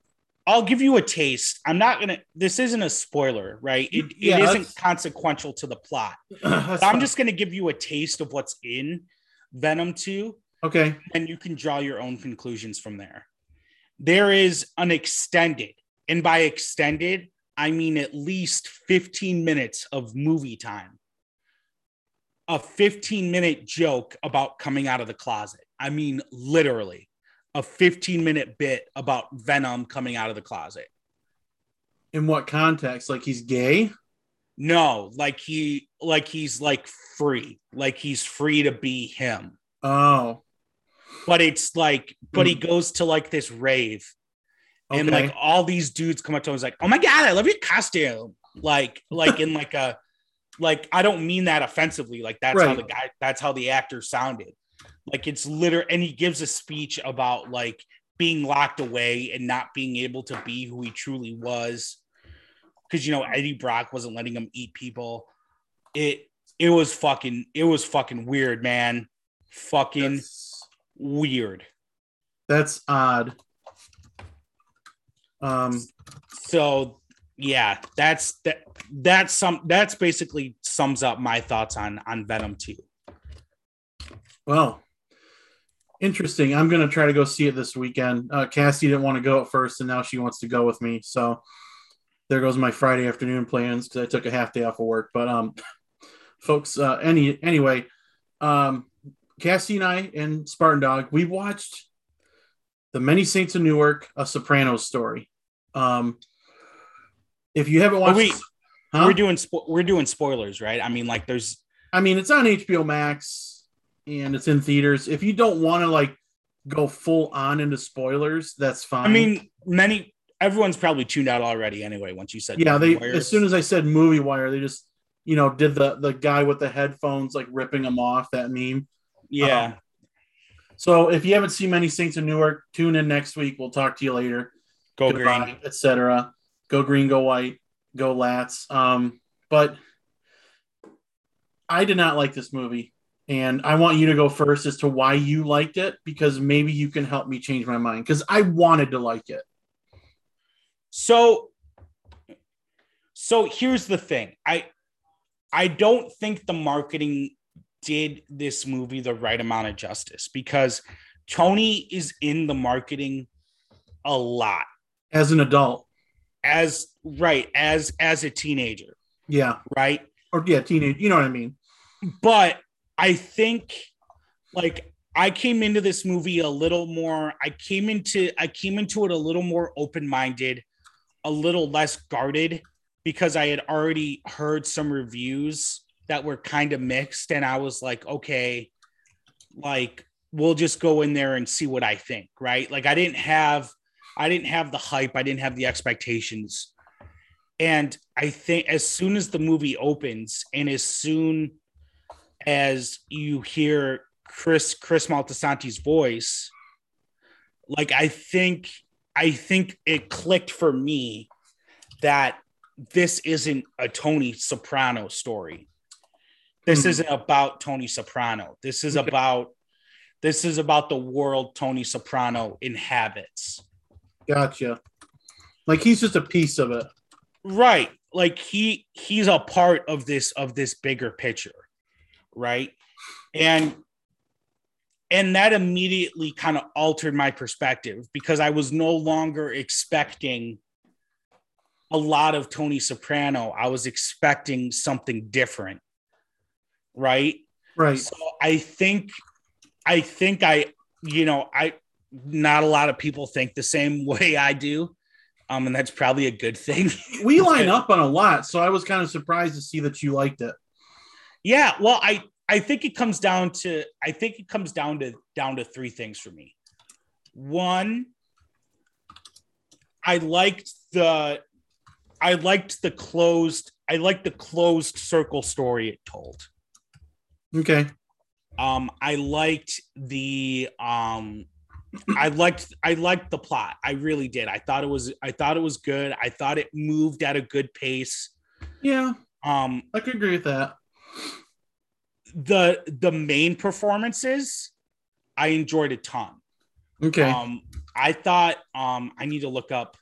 I'll give you a taste. I'm not gonna. This isn't a spoiler, right? It, it Yeah, isn't consequential to the plot. *clears throat* But I'm fine. just gonna give you a taste of what's in Venom 2, okay. and you can draw your own conclusions from there. There is an extended, and by extended, I mean at least 15 minutes of movie time. A 15 minute joke about coming out of the closet. I mean, literally, a 15 minute bit about Venom coming out of the closet. In what context? Like he's gay? No, like he, like he's like free, like he's free to be him. Oh, But it's like, but he hmm. goes to like this rave okay. and like all these dudes come up to him and is like, "Oh my god, I love your costume!" Like, *laughs* like in like a, like I don't mean that offensively. Like that's how the guy, that's how the actor sounded. Like it's literally, and he gives a speech about like being locked away and not being able to be who he truly was, because you know Eddie Brock wasn't letting him eat people. It it was fucking it was fucking weird, man. Fucking that's, weird. that's odd. Um, so yeah that's that that's some that's basically sums up my thoughts on on venom 2 well, interesting. I'm gonna try to go see it this weekend. Uh, Cassie didn't want to go at first, and now she wants to go with me. So there goes my Friday afternoon plans because I took a half day off of work. But um, *laughs* folks, uh, any anyway, um, Cassie and I and Spartan Dog, we watched the Many Saints of Newark, a Sopranos story. Um, if you haven't watched, wait. Huh? we're doing spo- we're doing spoilers right i mean like there's I mean, it's on HBO Max and it's in theaters. If you don't want to like go full on into spoilers, that's fine. i mean many everyone's probably tuned out already anyway once you said yeah, they Warriors. as soon as I said movie wire, they just you know did the the guy with the headphones like ripping them off that meme. yeah Um, So if you haven't seen many Saints of Newark, tune in next week. We'll talk to you later. go Goodbye, green etc. Go green, go white, go lats. Um, but I did not like this movie, and I want you to go first as to why you liked it because maybe you can help me change my mind because I wanted to like it. so so here's the thing i i don't think the marketing did this movie the right amount of justice because tony is in the marketing a lot As an adult, as right as as a teenager yeah, right or yeah, teenage. You know what I mean? but i think like i came into this movie a little more i came into i came into it a little more open-minded a little less guarded because i had already heard some reviews that were kind of mixed and i was like okay like we'll just go in there and see what i think right? Like i didn't have i didn't have the hype i didn't have the expectations. And i think as soon as the movie opens and as soon as you hear Chris Chris Moltisanti's voice, like I think I think it clicked for me that this isn't a Tony Soprano story. This Hmm. isn't about Tony Soprano. This is Okay. about this is about the world Tony Soprano inhabits. Gotcha. Like he's just a piece of it. right like he he's a part of this of this bigger picture right and and that immediately kind of altered my perspective because i was no longer expecting a lot of tony soprano i was expecting something different right? Right. So I think, I think I, you know, I, not a lot of people think the same *laughs* way I do. Um, and that's probably a good thing. We line *laughs* up on a lot, so I was kind of surprised to see that you liked it. Yeah, well, I I think it comes down to I think it comes down to down to three things for me. One, I liked the I liked the closed I liked the closed circle story it told. Okay. Um, I liked the um I liked I liked the plot. I really did. I thought it was I thought it was good. I thought it moved at a good pace. Yeah, Um I could agree with that. The the main performances I enjoyed a ton. Okay. Um I thought um I need to look up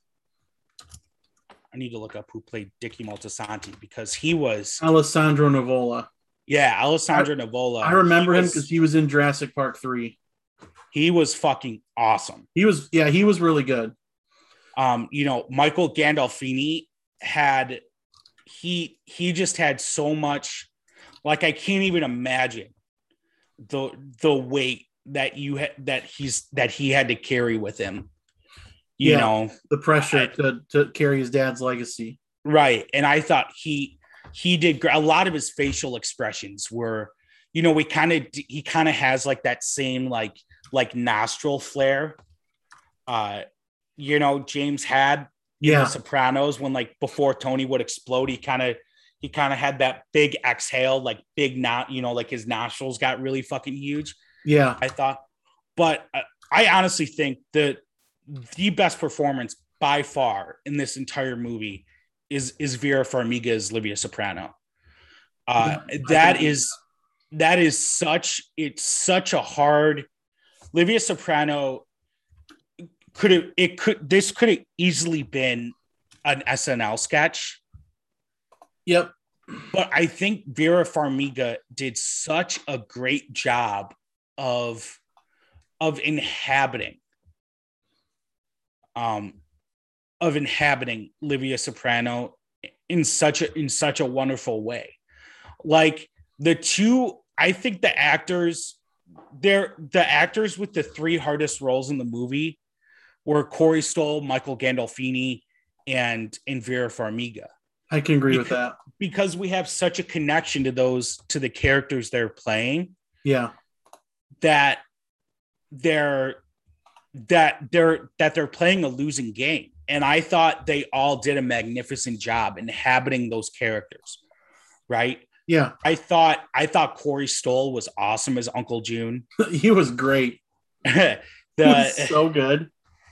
I need to look up who played Dickie Moltisanti because he was Alessandro Nivola. yeah, Alessandro Nivola. I remember He him because he was in Jurassic Park 3. he was fucking awesome. He was, yeah, he was really good. um you know michael gandolfini had he he just had so much like i can't even imagine the the weight that you had that he's that he had to carry with him you Yeah. know The pressure I- to, to carry his dad's legacy. right and i thought he he did a lot of his facial expressions were you know we kind of he kind of has like that same like like nostril flare uh you know james had Yeah. the Sopranos when like before Tony would explode, he kind of he kind of had that big exhale, like big not, you know, like his nostrils got really fucking huge. Yeah. I thought, but uh, I honestly think that the best performance by far in this entire movie is is Vera Farmiga's Livia Soprano. Uh, that is that is such it's such a hard Livia Soprano could have it could this could have easily been an SNL sketch, Yep. but I think Vera Farmiga did such a great job of of inhabiting um of inhabiting Livia Soprano in such a in such a wonderful way. Like the two I think the actors they're the actors with the three hardest roles in the movie were Corey Stoll, Michael Gandolfini, and and Vera Farmiga I can agree with that. because we have such a connection to those to the characters they're playing Yeah. that they're that they're that they're playing a losing game and i thought they all did a magnificent job inhabiting those characters right Yeah. i thought i thought corey stoll was awesome as uncle june *laughs* he was great. *laughs* the He was so good.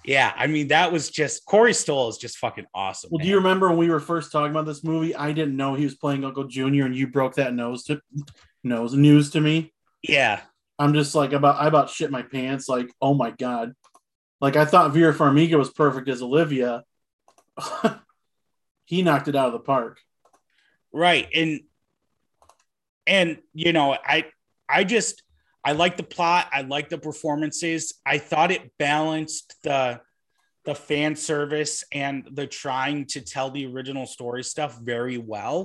Yeah i mean that was just corey stoll is just fucking awesome Well, do you remember when we were first talking about this movie? I didn't know he was playing Uncle Junior, and you broke that nose to nose news to me. yeah I'm just like about I about shit my pants. Like, oh my god. Like I thought Vera Farmiga was perfect as Olivia. *laughs* he knocked it out of the park. right and and you know i i just i like the plot i like the performances i thought it balanced the the fan service and the trying to tell the original story stuff very well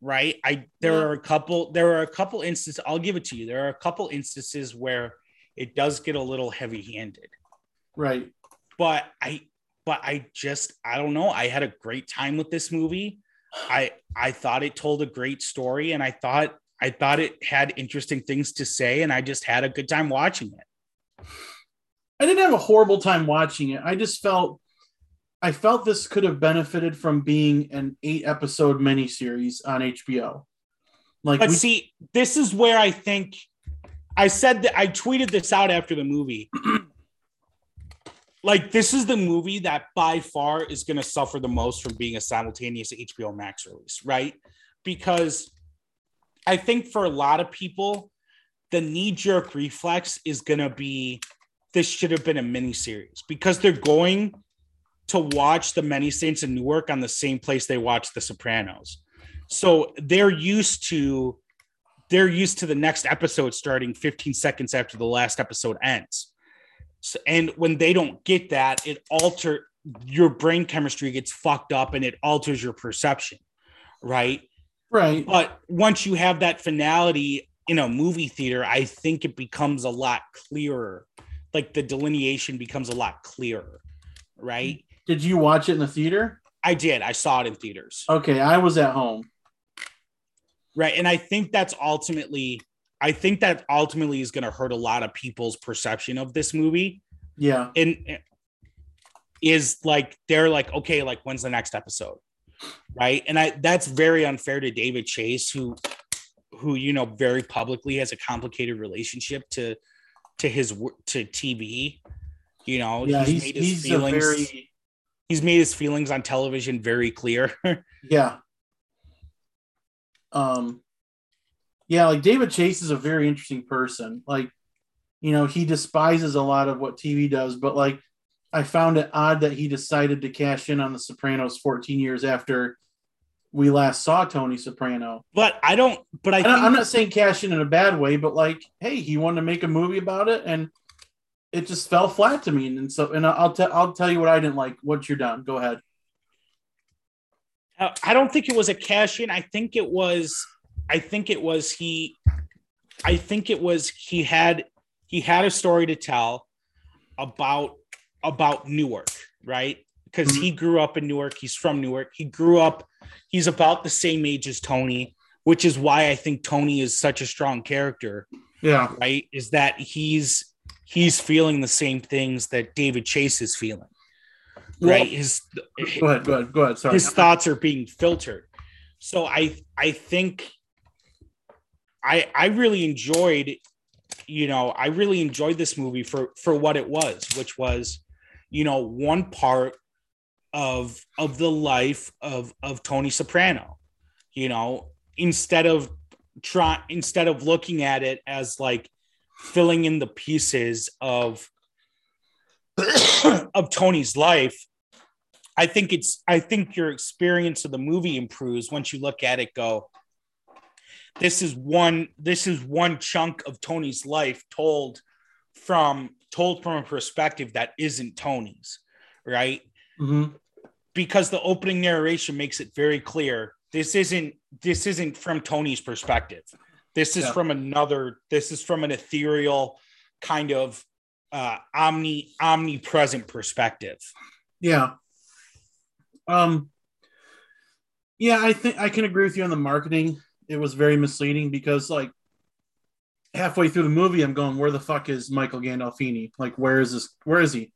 right i there Yeah. are a couple there are a couple instances i'll give it to you there are a couple instances where it does get a little heavy handed Right. but I but I just I don't know. I had a great time with this movie. I I thought it told a great story and I thought I thought it had interesting things to say and I just had a good time watching it. I didn't have a horrible time watching it. I just felt I felt this could have benefited from being an eight episode miniseries on HBO. Like But we, see, this is where I think I said that I tweeted this out after the movie. *clears throat* like this is the movie that by far is going to suffer the most from being a simultaneous HBO Max release, right? Because I think for a lot of people, the knee jerk reflex is going to be this should have been a mini series because they're going to watch the Many Saints in Newark on the same place they watch The Sopranos. So they're used to they're used to the next episode starting 15 seconds after the last episode ends. So, and when they don't get that, it alter your brain chemistry gets fucked up and it alters your perception, right? Right. But once you have that finality in a movie theater, I think it becomes a lot clearer. Like the delineation becomes a lot clearer, right? Did you watch it in the theater? I did. I saw it in theaters. Okay, I was at home. Right. And I think that's ultimately, I think that ultimately is going to hurt a lot of people's perception of this movie. Yeah. And eh, is like, they're like, okay, like, when's the next episode? Right. And I, that's very unfair to David Chase, who, who, you know, very publicly has a complicated relationship to, to his, to TV. You know, Yeah, he's, made his he's feelings, very he's made his feelings on television very clear. *laughs* yeah. Um yeah, like David Chase is a very interesting person. Like, you know, he despises a lot of what TV does, but like I found it odd that he decided to cash in on the Sopranos 14 years after we last saw Tony Soprano. but I don't, but I think, I'm not saying cash in in a bad way, but like, hey, he wanted to make a movie about it, and it just fell flat to me. And so, and I'll tell I'll tell you what I didn't like. Once you're done, go ahead. I don't think it was a cash in. I think it was. I think it was he. I think it was he had he had a story to tell about about Newark, right? Because mm-hmm. he grew up in Newark. He's from Newark. He grew up. He's about the same age as Tony, which is why I think Tony is such a strong character, Yeah, right? Is that he's he's feeling the same things that David Chase is feeling, Well- right? His go ahead, go ahead, go ahead. Sorry. his thoughts are being filtered. So I I think I I really enjoyed, you know, I really enjoyed this movie for for what it was, which was, you know, one part of of the life of of Tony Soprano. You know, instead of try instead of looking at it as like filling in the pieces of *coughs* of Tony's life, I think it's I think your experience of the movie improves once you look at it go this is one this is one chunk of Tony's life told from told from a perspective that isn't Tony's, right? Mhm. Because the opening narration makes it very clear this isn't this isn't from Tony's perspective. This is Yeah. from another this is from an ethereal kind of uh omni omnipresent perspective. Yeah. Um. Yeah, I think I can agree with you on the marketing. It was very misleading because, like, halfway through the movie, I'm going, "Where the fuck is Michael Gandolfini? Like, where is this? Where is he?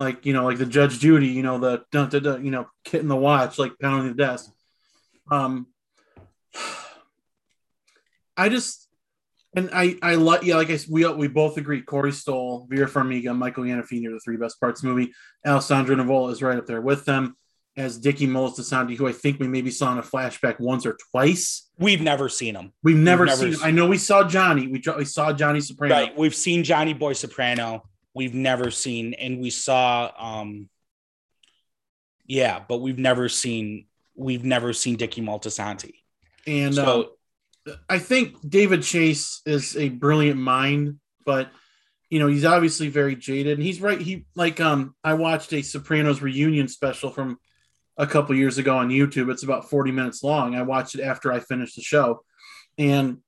Like, you know, like the Judge Judy, you know, the dun, dun, dun, you know, kit in the watch, like pounding the desk." Um. I just, and I, I like, yeah, like I, we we both agree. Corey Stoll, Vera Farmiga, Michael Gandolfini are the three best parts the movie. Alessandro Nivola is right up there with them as Dickie Moltisanti, who I think we maybe saw in a flashback once or twice. We've never seen him. We've never, never seen. I know we saw Johnny. We, we saw Johnny Soprano. Right. We've seen Johnny Boy Soprano. We've never seen, and we saw, um, yeah, but we've never seen, we've never seen Dickie Moltisanti. And So, uh, I think David Chase is a brilliant mind, but you know he's obviously very jaded. And he's right. He like um I watched a Sopranos reunion special from a couple years ago on YouTube. It's about forty minutes long. I watched it after I finished the show, and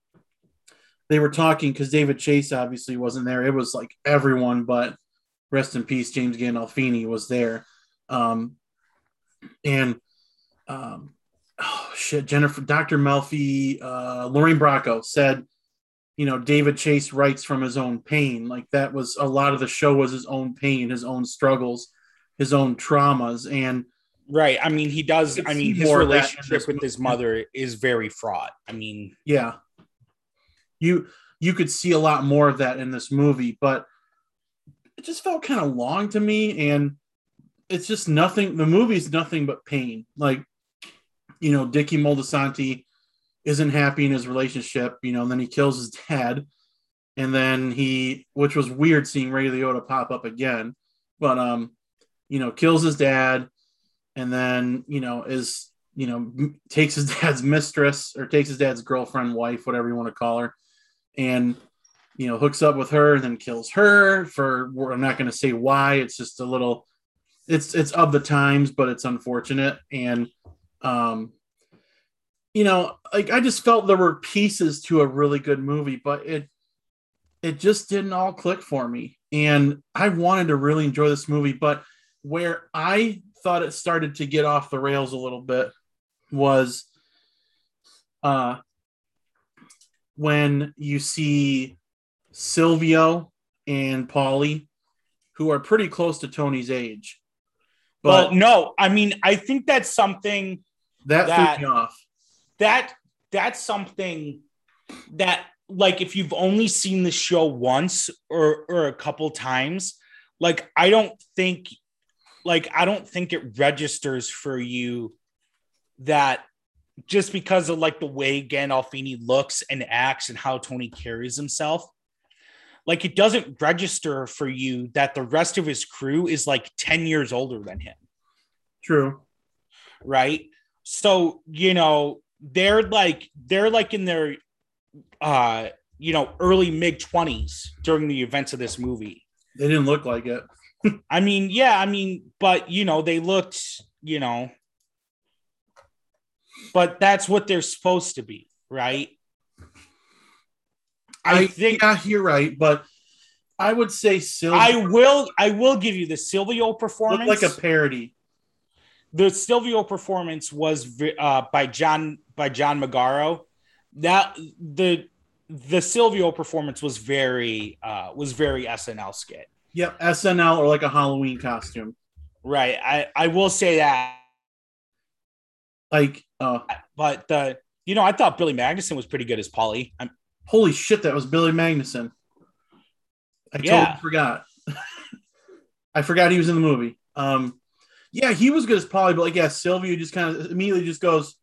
they were talking because David Chase obviously wasn't there. It was like everyone, but rest in peace, James Gandolfini was there, um, and um, oh shit, Jennifer, Dr. Melfi, uh, Lorraine Bracco said, you know, David Chase writes from his own pain. Like that was a lot of the show was his own pain, his own struggles, his own traumas, and right. I mean, he does. Can I mean, his more of that in relationship with his mother is very fraught. I mean, yeah, you you could see a lot more of that in this movie, but it just felt kind of long to me, and it's just nothing. The movie's nothing but pain. Like, you know, Dickie Moltisanti isn't happy in his relationship, you know, and then he kills his dad, and then he, which was weird seeing Ray Liotta pop up again, but um, you know, kills his dad, and then you know is you know takes his *laughs* dad's mistress or takes his dad's girlfriend, wife, whatever you want to call her, and you know hooks up with her and then kills her for I'm not going to say why. It's just a little, it's it's of the times, but it's unfortunate and um you know, like I just felt there were pieces to a really good movie, but it it just didn't all click for me. And I wanted to really enjoy this movie, but where I thought it started to get off the rails a little bit was uh when you see Silvio and Polly, who are pretty close to Tony's age. But well, no, I mean, I think that's something that, that off. That that's something that like if you've only seen the show once or or a couple times, like I don't think like I don't think it registers for you that just because of like the way Gandolfini looks and acts and how Tony carries himself, like it doesn't register for you that the rest of his crew is like 10 years older than him. True. Right. So, you know, they're like, they're like in their, uh, you know, early mid 20s during the events of this movie. They didn't look like it. I mean, yeah, I mean, but you know, they looked, you know, but that's what they're supposed to be, right? I, I think yeah, you're right, but I would say Silvio. I will. I will give you the Silvio performance. like a parody. The Silvio performance was uh, by John by John Magaro. That the the Silvio performance was very uh, was very SNL skit. Yep, SNL or like a Halloween costume. Right. I I will say that. Like, uh, but the you know I thought Billy Magnussen was pretty good as Polly. I'm, Holy shit, that was Billy Magnussen. I yeah. totally forgot. *laughs* I forgot he was in the movie. Um, yeah, he was good as Polly, but like, yeah, Sylvia just kind of immediately just goes,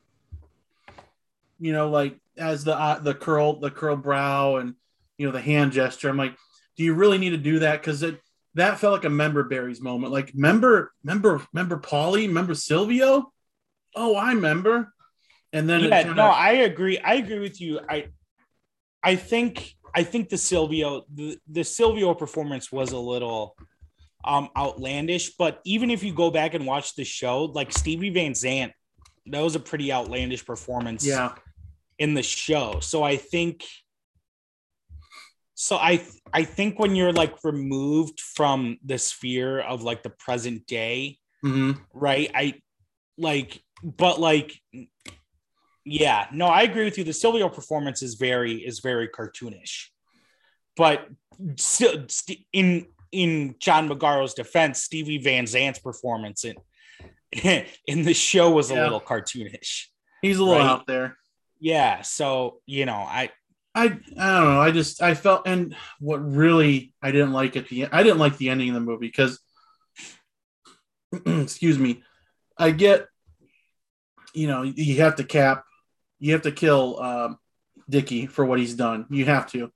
you know, like as the uh, the curl the curl brow and you know the hand gesture. I'm like, do you really need to do that? Because it that felt like a member berries moment. Like, member, member, member Paulie, member Silvio. Oh, I remember. And then yeah, kinda... no, I agree. I agree with you. I I think I think the Silvio the, the Silvio performance was a little um outlandish, but even if you go back and watch the show, like Stevie Van Zandt, that was a pretty outlandish performance. Yeah. In the show. So I think so I I think when you're like removed from the sphere of like the present day, mm-hmm. right? I like but like yeah, no, I agree with you. The Silvio performance is very is very cartoonish, but still in in John Magaro's defense, Stevie Van Zandt's performance in *laughs* in the show was yeah. a little cartoonish. He's a little right? out there. Yeah, so you know, I I I don't know. I just I felt and what really I didn't like at the end. I didn't like the ending of the movie because *clears throat* excuse me. I get you know you have to cap you have to kill um, Dickie for what he's done. You have to.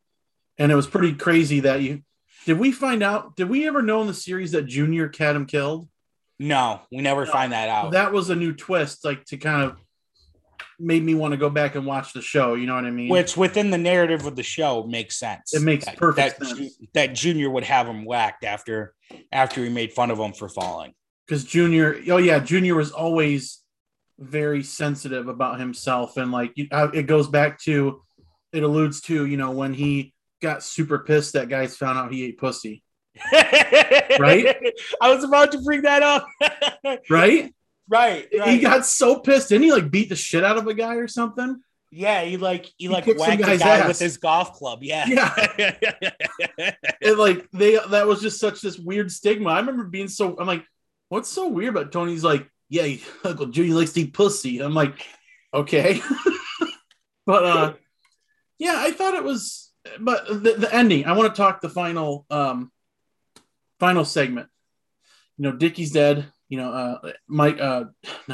And it was pretty crazy that you did. We find out? Did we ever know in the series that Junior had him killed? No, we never no. find that out. That was a new twist, like to kind of made me want to go back and watch the show. You know what I mean? Which within the narrative of the show makes sense. It makes that, perfect that, sense. That Junior would have him whacked after after he made fun of him for falling. Because Junior, oh yeah, Junior was always very sensitive about himself and like it goes back to it alludes to you know when he got super pissed that guys found out he ate pussy *laughs* right i was about to bring that up right? Right right he got so pissed and he like beat the shit out of a guy or something yeah, he like he, he like whacked a guy ass. with his golf club. Yeah, yeah. *laughs* and like they that was just such this weird stigma. I remember being so. I'm like, what's so weird about Tony's like yeah, *laughs* Uncle Junior likes to eat pussy. I'm like, okay. *laughs* but uh yeah, I thought it was but the, the ending, I want to talk the final um final segment. You know, Dickie's dead. You know, uh Mike uh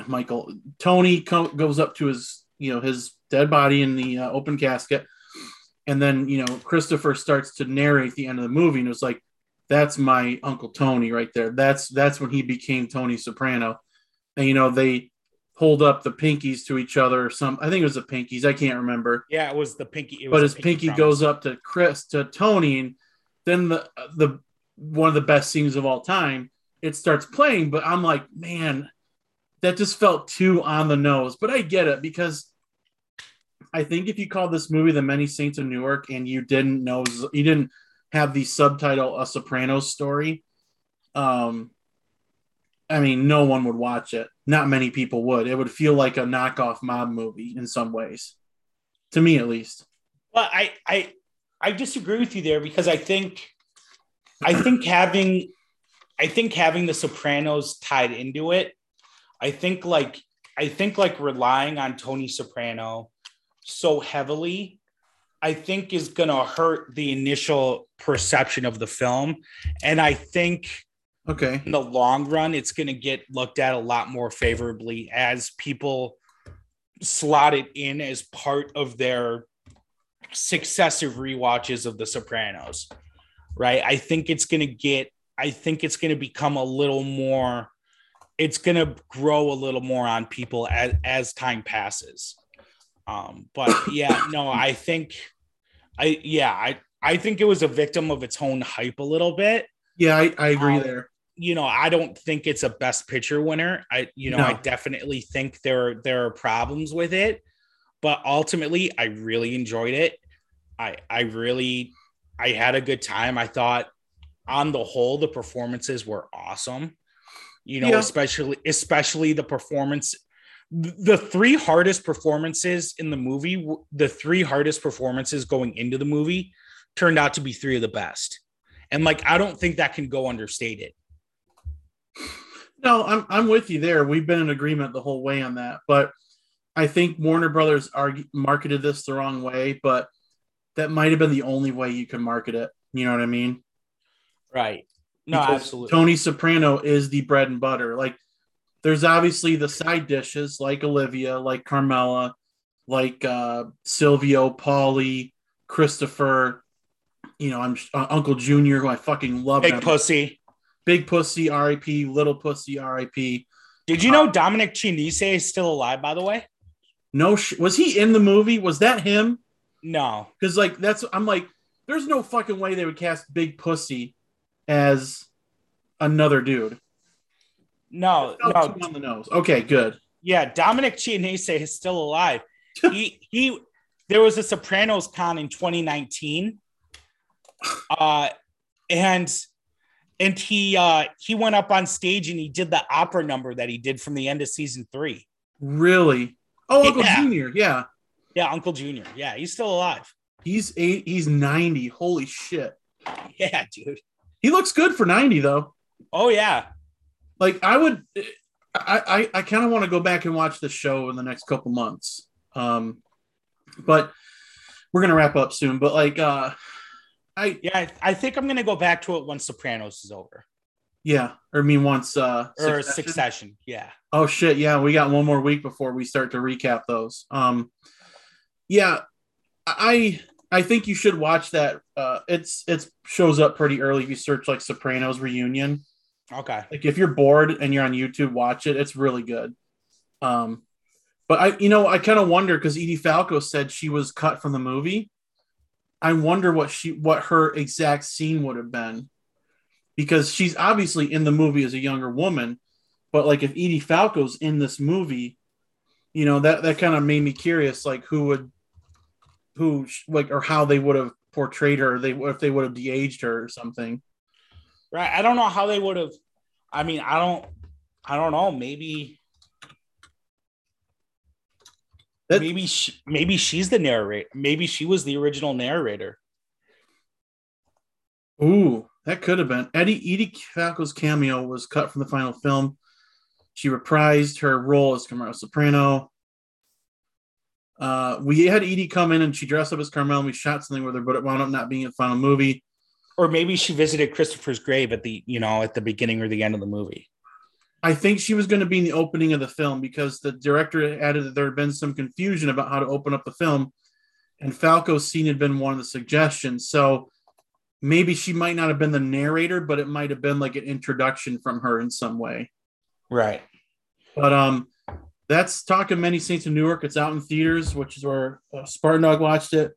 Michael, Tony co- goes up to his, you know, his dead body in the uh, open casket. And then, you know, Christopher starts to narrate the end of the movie and it was like that's my uncle Tony right there. That's that's when he became Tony Soprano and you know they hold up the pinkies to each other or some i think it was the pinkies i can't remember yeah it was the pinky but his pinky, pinky goes up to chris to tony and then the the one of the best scenes of all time it starts playing but i'm like man that just felt too on the nose but i get it because I think if you called this movie The Many Saints of Newark and you didn't know you didn't have the subtitle A Sopranos story, um, I mean, no one would watch it. Not many people would. It would feel like a knockoff mob movie in some ways, to me at least. Well, I I I disagree with you there because I think I think having I think having the Sopranos tied into it, I think like I think like relying on Tony Soprano so heavily, I think is gonna hurt the initial perception of the film. And I think okay in the long run, it's gonna get looked at a lot more favorably as people slot it in as part of their successive rewatches of The Sopranos, right? I think it's going to get, I think it's going to become a little more, it's going to grow a little more on people as, as time passes. Um, but *coughs* yeah, no, I think, I, yeah, I, I think it was a victim of its own hype a little bit. Yeah, I, I agree Um, there. you know, I don't think it's a best picture winner. I, you know, No. I definitely think there there are problems with it, but ultimately, I really enjoyed it. I I really I had a good time. I thought, on the whole, the performances were awesome. You know, Yeah. especially especially the performance. The three hardest performances in the movie, the three hardest performances going into the movie, turned out to be three of the best. And like, I don't think that can go understated. No, I'm I'm with you there. We've been in agreement the whole way on that, but I think Warner Brothers argue, marketed this the wrong way, but that might have been the only way you could market it. You know what I mean? Right. No, Because absolutely. Tony Soprano is the bread and butter. Like, there's obviously the side dishes like Olivia, like Carmela, like uh, Silvio, Paulie, Christopher. You know, I'm uh, Uncle Junior, who I fucking love. Big him. pussy. Big pussy, R.I.P. Little pussy, R.I.P. Did you know Dominic Chianese is still alive, by the way? No, sh- was he in the movie? Was that him? No. Because like that's I'm like, there's no fucking way they would cast Big Pussy as another dude. No, no. on the nose. Okay, good. Yeah, Dominic Chianese is still alive. *laughs* he he there was a Sopranos con in 2019. Uh and and he uh he went up on stage and he did the opera number that he did from the end of season three. Really? Oh, Uncle Yeah. Junior. Yeah, Yeah, Uncle Junior. Yeah, he's still alive. he's eight. He's ninety. Holy shit. *laughs* Yeah, dude. He looks good for ninety though. Oh yeah. Like I would, I I, I kind of want to go back and watch the show in the next couple months. Um, but we're gonna wrap up soon. But like, uh, I Yeah, I, I think I'm gonna go back to it once Sopranos is over. yeah, or I mean once uh Or Succession? Succession. Yeah. Oh shit, yeah, we got one more week before we start to recap those. Um yeah, I I think you should watch that. Uh it's it's shows up pretty early if you search like Sopranos reunion. Okay. Like if you're bored and you're on YouTube, watch it. It's really good. Um but I you know, I kind of wonder because Edie Falco said she was cut from the movie. I wonder what she what her exact scene would have been. Because she's obviously in the movie as a younger woman, but like if Edie Falco's in this movie, you know, that that kind of made me curious like who would who like or how they would have portrayed her, they if they would have de-aged her or something. Right. I don't know how they would have. I mean, I don't. I don't know. Maybe. That- maybe she, maybe she's the narrator. Maybe she was the original narrator. Ooh, that could have been. Eddie Edie Falco's cameo was cut from the final film. She reprised her role as Carmela Soprano. Uh, we had Edie come in and she dressed up as Carmel and we shot something with her, but it wound up not being in the final movie. Or maybe she visited Christopher's grave at the you know at the beginning or the end of the movie. I think she was going to be in the opening of the film because the director added that there had been some confusion about how to open up the film, and Falco's scene had been one of the suggestions. So maybe she might not have been the narrator, but it might have been like an introduction from her in some way. Right. But um, that's talking many saints of Newark. It's out in theaters, which is where uh, Spartan Dog watched it.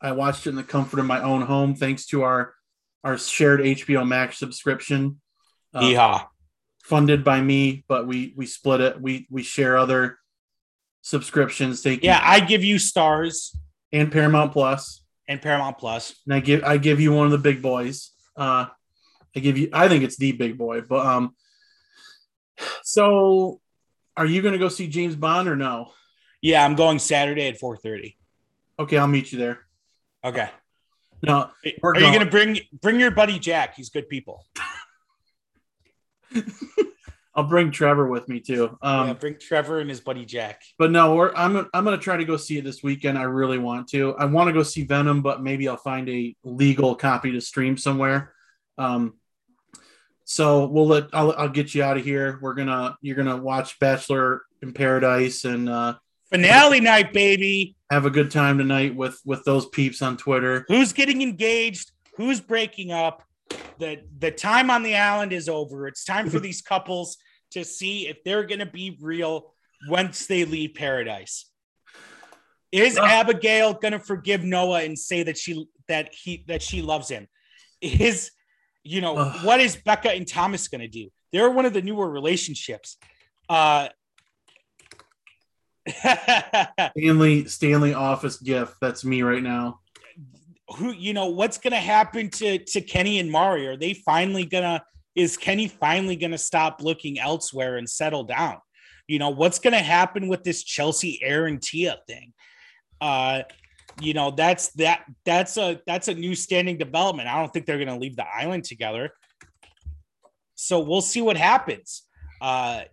I watched it in the comfort of my own home, thanks to our our shared HBO Max subscription. Uh, Yeehaw. funded by me, but we we split it. We we share other subscriptions. Thank Yeah, you. I give you Starz and Paramount and Paramount Plus. and I give I give you one of the big boys. Uh, I give you I think it's the big boy, but um. So, are you going to go see James Bond or no? Yeah, I'm going Saturday at 4:30. Okay, I'll meet you there. Okay. No, Are you going. gonna bring bring your buddy Jack? He's good people. *laughs* I'll bring Trevor with me too. Um, yeah, bring Trevor and his buddy Jack. but no, we're, I'm I'm going to try to go see it this weekend. I really want to. I want to go see Venom, but maybe I'll find a legal copy to stream somewhere. Um, so we'll let I'll, I'll get you out of here. We're gonna you're gonna watch Bachelor in Paradise and uh, Finale night, baby. have a good time tonight with with those peeps on Twitter. Who's getting engaged? Who's breaking up? The the time on the island is over. It's time for *laughs* these couples to see if they're gonna be real once they leave paradise. Is Ah. Abigail gonna forgive Noah and say that she that he that she loves him? Is you know Ugh. what is Becca and Thomas gonna do? They're one of the newer relationships. Uh *laughs* Stanley Stanley office gift. That's me right now. who you know what's gonna happen to to Kenny and Mari? Are they finally gonna is Kenny finally gonna stop looking elsewhere and settle down? You know, what's gonna happen with this Chelsea Aaron Tia thing? Uh you know, that's that that's a that's a new standing development. I don't think they're gonna leave the island together. So we'll see what happens. Uh